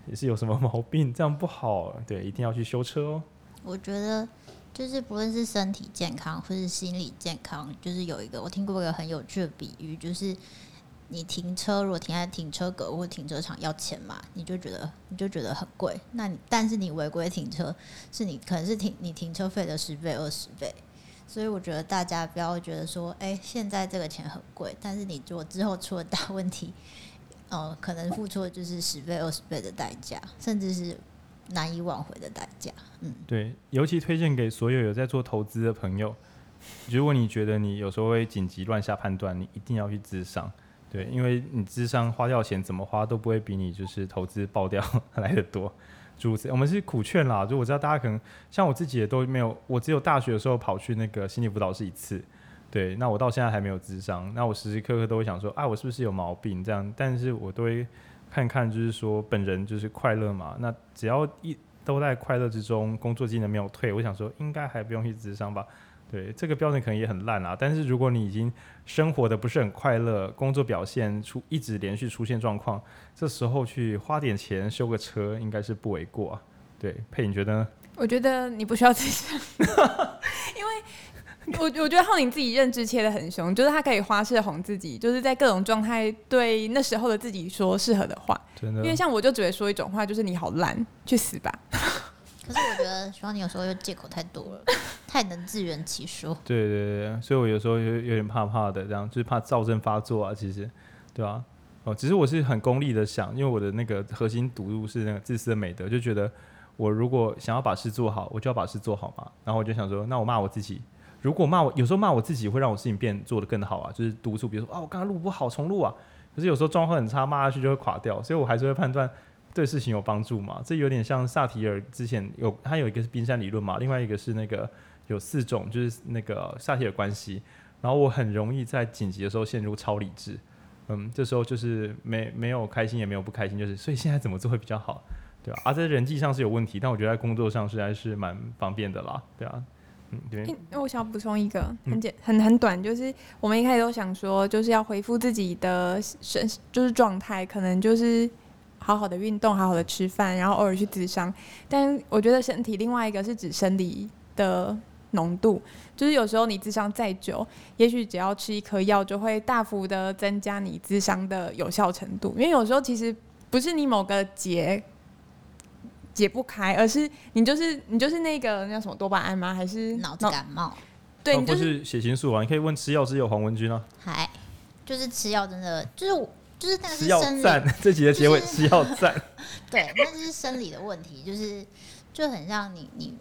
也是有什么 毛病，这样不好，对，一定要去修车哦。我觉得就是不论是身体健康或是心理健康，就是有一个我听过一个很有趣的比喻，就是你停车如果停在停车格或停车场要钱嘛，你就觉得你就觉得很贵。那你但是你违规停车，是你可能是停你停车费的十倍二十倍。所以我觉得大家不要觉得说，哎、现在这个钱很贵，但是你如果之后出了大问题，呃，可能付出的就是十倍二十倍的代价，甚至是。难以挽回的代价，嗯，对，尤其推荐给所有有在做投资的朋友。如果你觉得你有时候会紧急乱下判断，你一定要去智商，对，因为你智商花掉钱怎么花都不会比你就是投资爆掉 来的多。如此，我们是苦劝啦，就我知道大家可能像我自己也都没有，我只有大学的时候跑去那个心理辅导室一次，对，那我到现在还没有智商，那我时时刻刻都会想说，啊，我是不是有毛病这样？但是我都会。看看，就是说本人就是快乐嘛。那只要一都在快乐之中，工作技能没有退，我想说应该还不用去智商吧。对，这个标准可能也很烂啊。但是如果你已经生活的不是很快乐，工作表现出一直连续出现状况，这时候去花点钱修个车，应该是不为过啊。对，佩，你觉得呢？我觉得你不需要咨商，因为。我我觉得浩宁自己认知切的很凶，就是他可以花式哄自己，就是在各种状态对那时候的自己说适合的话。真的。因为像我就只会说一种话，就是你好烂，去死吧。可是我觉得希望你有时候又借口太多了，太能自圆其说。对对对，所以我有时候有有点怕怕的，这样就是怕躁症发作啊。其实，对啊？哦，只是我是很功利的想，因为我的那个核心读入是那个自私的美德，就觉得我如果想要把事做好，我就要把事做好嘛。然后我就想说，那我骂我自己。如果骂我，有时候骂我自己会让我事情变做得更好啊，就是督促，比如说啊，我刚刚录不好，重录啊。可是有时候状况很差，骂下去就会垮掉，所以我还是会判断对事情有帮助嘛。这有点像萨提尔之前有，他有一个是冰山理论嘛，另外一个是那个有四种，就是那个萨提尔关系。然后我很容易在紧急的时候陷入超理智，嗯，这时候就是没没有开心也没有不开心，就是所以现在怎么做会比较好，对吧？啊，在人际上是有问题，但我觉得在工作上实在是蛮方便的啦，对啊。嗯，对。那我想要补充一个很简、很很短，就是我们一开始都想说，就是要回复自己的身，就是状态，可能就是好好的运动，好好的吃饭，然后偶尔去咨商。但我觉得身体另外一个是指生理的浓度，就是有时候你咨商再久，也许只要吃一颗药，就会大幅的增加你咨商的有效程度。因为有时候其实不是你某个结。解不开，而是你就是你就是那个那叫什么多巴胺吗？还是脑子感冒？对，你就是血清素啊！你可以问吃药是有黄文君啊。嗨，就是吃药真的就是就是那个是生理。这集的结尾是要赞。对，那是生理的问题，就是就很像你你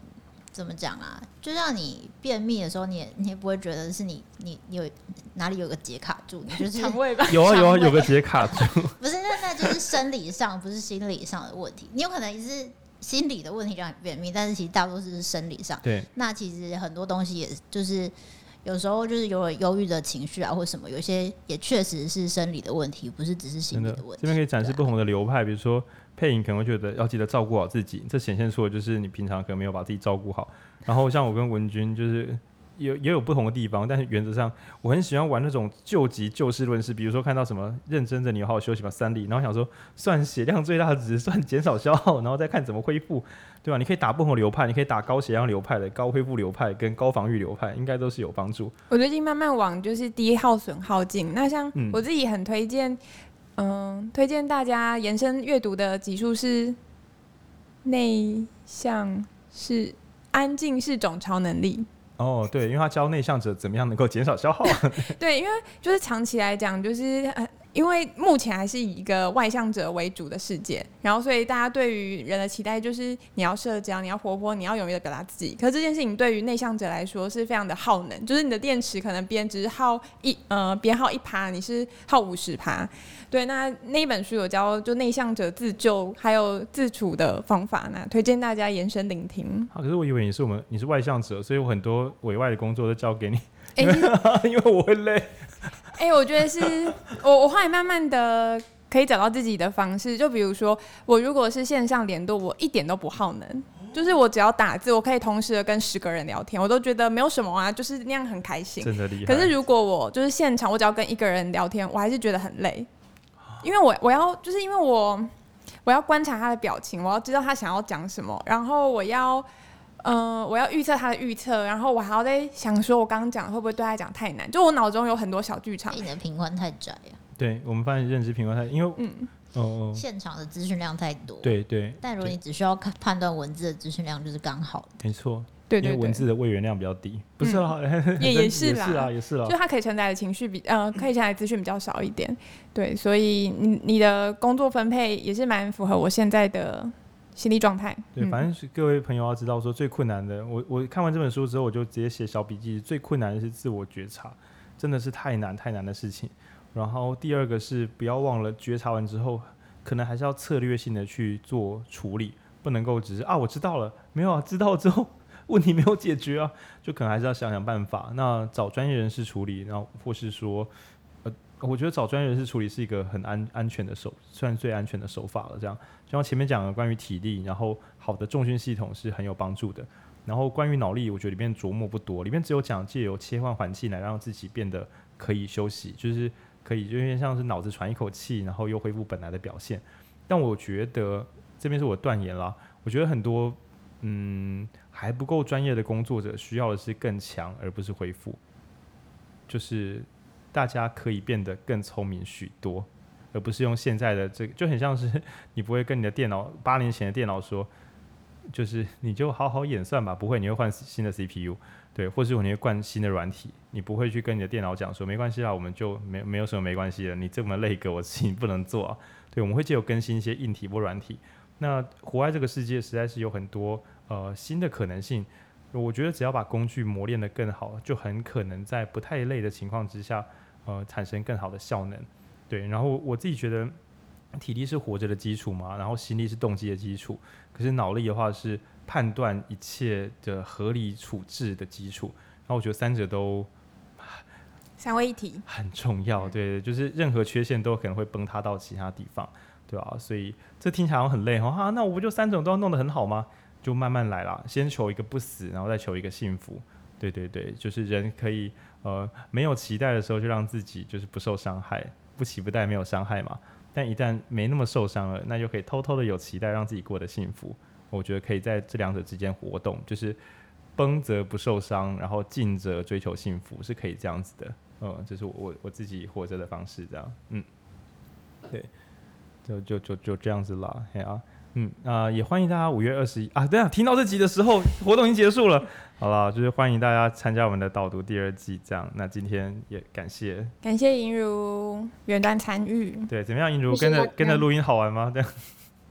怎么讲啊？就像你便秘的时候，你也你也不会觉得是你你你有哪里有个结卡住，你就是肠胃吧？有啊有啊，有个结卡住。不是，那那就是生理上，不是心理上的问题。你有可能是。心理的问题让你便秘，但是其实大多数是生理上。对，那其实很多东西也就是有时候就是有了忧郁的情绪啊，或什么，有些也确实是生理的问题，不是只是心理的问题。这边可以展示不同的流派，啊、比如说配音可能会觉得要记得照顾好自己，这显现出的就是你平常可能没有把自己照顾好。然后像我跟文君就是。有也有不同的地方，但是原则上我很喜欢玩那种救急就事论事，比如说看到什么认真的，你好好休息吧，三例，然后想说算血量最大值，算减少消耗，然后再看怎么恢复，对吧？你可以打不同流派，你可以打高血量流派的、高恢复流派跟高防御流派，应该都是有帮助。我最近慢慢往就是低耗损耗尽，那像我自己很推荐，嗯、呃，推荐大家延伸阅读的集数是内向是安静是种超能力。哦，对，因为他教内向者怎么样能够减少消耗。对，因为就是长期来讲，就是呃，因为目前还是以一个外向者为主的世界，然后所以大家对于人的期待就是你要社交，你要活泼，你要勇于的表达自己。可是这件事情对于内向者来说是非常的耗能，就是你的电池可能编只是耗一呃，别人耗一趴，你是耗五十趴。对，那那一本书有教就内向者自救还有自处的方法，呢推荐大家延伸聆听。好，可是我以为你是我们你是外向者，所以我很多委外的工作都交给你，因为我会累。哎、欸，我觉得是我我后来慢慢的可以找到自己的方式，就比如说我如果是线上联络，我一点都不耗能，就是我只要打字，我可以同时的跟十个人聊天，我都觉得没有什么啊，就是那样很开心，真的厉害。可是如果我就是现场，我只要跟一个人聊天，我还是觉得很累。因为我我要就是因为我我要观察他的表情，我要知道他想要讲什么，然后我要，嗯、呃，我要预测他的预测，然后我还要在想说，我刚刚讲会不会对他讲太难？就我脑中有很多小剧场。你的频宽太窄呀、啊。对，我们发现认知频宽太，因为嗯。哦，现场的资讯量太多。对对。但如果你只需要看判断文字的资讯量，就是刚好。没错。对对。因为文字的位元量比较低。不是啊，也也是啦，也是啊，也是啦。就它可以承载的情绪比呃，可以承载资讯比较少一点。对，所以你你的工作分配也是蛮符合我现在的心理状态。对，反正是各位朋友要知道，说最困难的，我我看完这本书之后，我就直接写小笔记。最困难的是自我觉察，真的是太难太难的事情。然后第二个是不要忘了觉察完之后。可能还是要策略性的去做处理，不能够只是啊，我知道了，没有啊，知道之后问题没有解决啊，就可能还是要想想办法。那找专业人士处理，然后或是说，呃，我觉得找专业人士处理是一个很安安全的手，算最安全的手法了。这样，就像前面讲的关于体力，然后好的重训系统是很有帮助的。然后关于脑力，我觉得里面琢磨不多，里面只有讲借由切换环境来让自己变得可以休息，就是。可以，就有点像是脑子喘一口气，然后又恢复本来的表现。但我觉得这边是我断言啦。我觉得很多嗯还不够专业的工作者需要的是更强，而不是恢复。就是大家可以变得更聪明许多，而不是用现在的这个，就很像是 你不会跟你的电脑八年前的电脑说，就是你就好好演算吧，不会，你会换新的 CPU。对，或是你会灌新的软体，你不会去跟你的电脑讲说没关系啦，我们就没没有什么没关系的。你这么累个，我自己不能做啊。对，我们会借由更新一些硬体或软体。那活在这个世界，实在是有很多呃新的可能性。我觉得只要把工具磨练得更好，就很可能在不太累的情况之下，呃，产生更好的效能。对，然后我自己觉得体力是活着的基础嘛，然后心力是动机的基础，可是脑力的话是。判断一切的合理处置的基础，然后我觉得三者都三位一体很重要。对，就是任何缺陷都可能会崩塌到其他地方，对吧？所以这听起来很累哈，啊，那我不就三种都要弄得很好吗？就慢慢来啦，先求一个不死，然后再求一个幸福。对对对，就是人可以呃没有期待的时候，就让自己就是不受伤害，不期不待没有伤害嘛。但一旦没那么受伤了，那就可以偷偷的有期待，让自己过得幸福。我觉得可以在这两者之间活动，就是绷则不受伤，然后尽则追求幸福，是可以这样子的。嗯，这是我我自己活着的方式，这样。嗯，对，就就就就这样子啦。嘿啊，嗯啊、也欢迎大家五月二十一啊，对啊，听到这集的时候，活动已经结束了。好了，就是欢迎大家参加我们的导读第二季，这样。那今天也感谢感谢银如远端参与。对，怎么样，银如跟着跟着录音好玩吗？这样。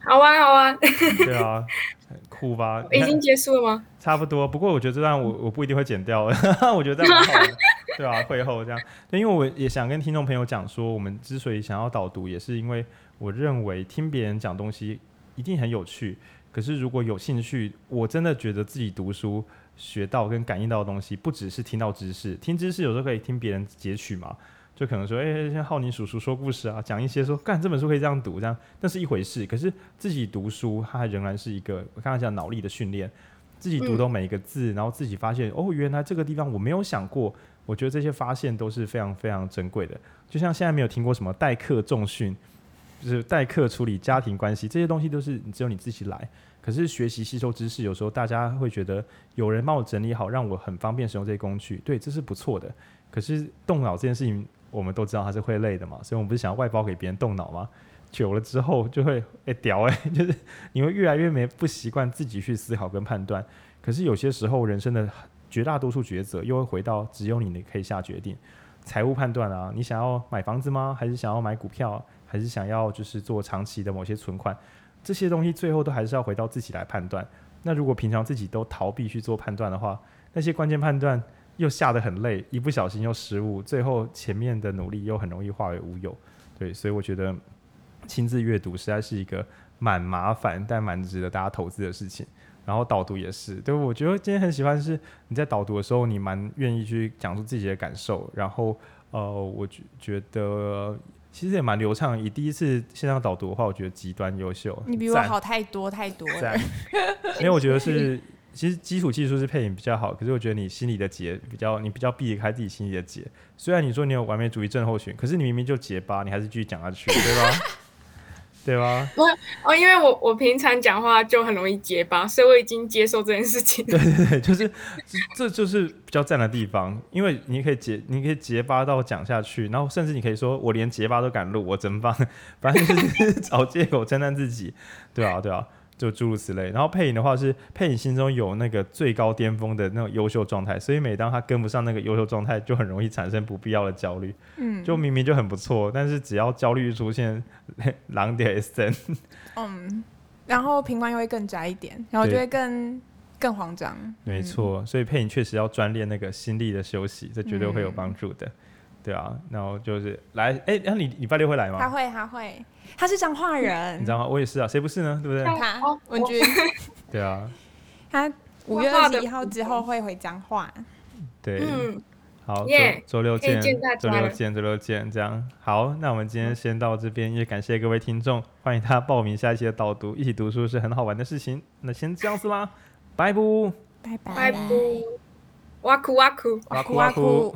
好玩，好玩。对啊，很酷吧？已经结束了吗？差不多，不过我觉得这段我我不一定会剪掉，我觉得这样很好的。对啊，会后这样。对，因为我也想跟听众朋友讲说，我们之所以想要导读，也是因为我认为听别人讲东西一定很有趣。可是如果有兴趣，我真的觉得自己读书学到跟感应到的东西，不只是听到知识，听知识有时候可以听别人截取嘛。就可能说，哎、像浩宁叔叔说故事啊，讲一些说，干这本书可以这样读，这样那是一回事。可是自己读书，它仍然是一个我刚才讲脑力的训练。自己读懂每一个字，然后自己发现，哦，原来这个地方我没有想过。我觉得这些发现都是非常非常珍贵的。就像现在没有听过什么代课重训，就是代课处理家庭关系这些东西，都是只有你自己来。可是学习吸收知识，有时候大家会觉得有人帮我整理好，让我很方便使用这些工具，对，这是不错的。可是动脑这件事情。我们都知道它是会累的嘛，所以我们不是想要外包给别人动脑吗？久了之后就会哎屌哎，就是你会越来越没不习惯自己去思考跟判断。可是有些时候人生的绝大多数抉择又会回到只有你可以下决定。财务判断啊，你想要买房子吗？还是想要买股票？还是想要就是做长期的某些存款？这些东西最后都还是要回到自己来判断。那如果平常自己都逃避去做判断的话，那些关键判断。又下得很累，一不小心又失误，最后前面的努力又很容易化为乌有。对，所以我觉得亲自阅读实在是一个蛮麻烦但蛮值得大家投资的事情。然后导读也是，对，我觉得今天很喜欢是你在导读的时候，你蛮愿意去讲出自己的感受。然后呃，我觉觉得其实也蛮流畅。以第一次线上导读的话，我觉得极端优秀。你比我好太多太多了。因为 我觉得是。其实基础技术是配音比较好，可是我觉得你心里的结比较，你比较避得开自己心里的结。虽然你说你有完美主义症候群，可是你明明就结巴，你还是继续讲下去，对吧？对吧？哦，因为我我平常讲话就很容易结巴，所以我已经接受这件事情。对 对对，就是这就是比较赞的地方，因为你可以结，你可以结巴到讲下去，然后甚至你可以说，我连结巴都敢录，我真棒。反正就是 找借口称赞自己，对啊对啊。就诸如此类，然后配影的话是配影心中有那个最高巅峰的那种优秀状态，所以每当他跟不上那个优秀状态，就很容易产生不必要的焦虑。嗯，就明明就很不错，但是只要焦虑出现，狼点 S N。嗯，然后频宽又会更窄一点，然后就会更更慌张。没错，嗯、所以配影确实要专练那个心力的休息，这绝对会有帮助的。嗯对啊，然后就是来，哎，那你礼拜六会来吗？他会，他会，他是彰化人，你知道吗？我也是啊，谁不是呢？对不对？他文君，对啊，他五月二十一号之后会回彰化。对，嗯好，周周六见，周六见，周六见，这样好。那我们今天先到这边，也感谢各位听众，欢迎他报名下一期的导读，一起读书是很好玩的事情。那先这样子啦，拜拜，拜拜，拜拜，哇酷哇酷，哇酷哇酷。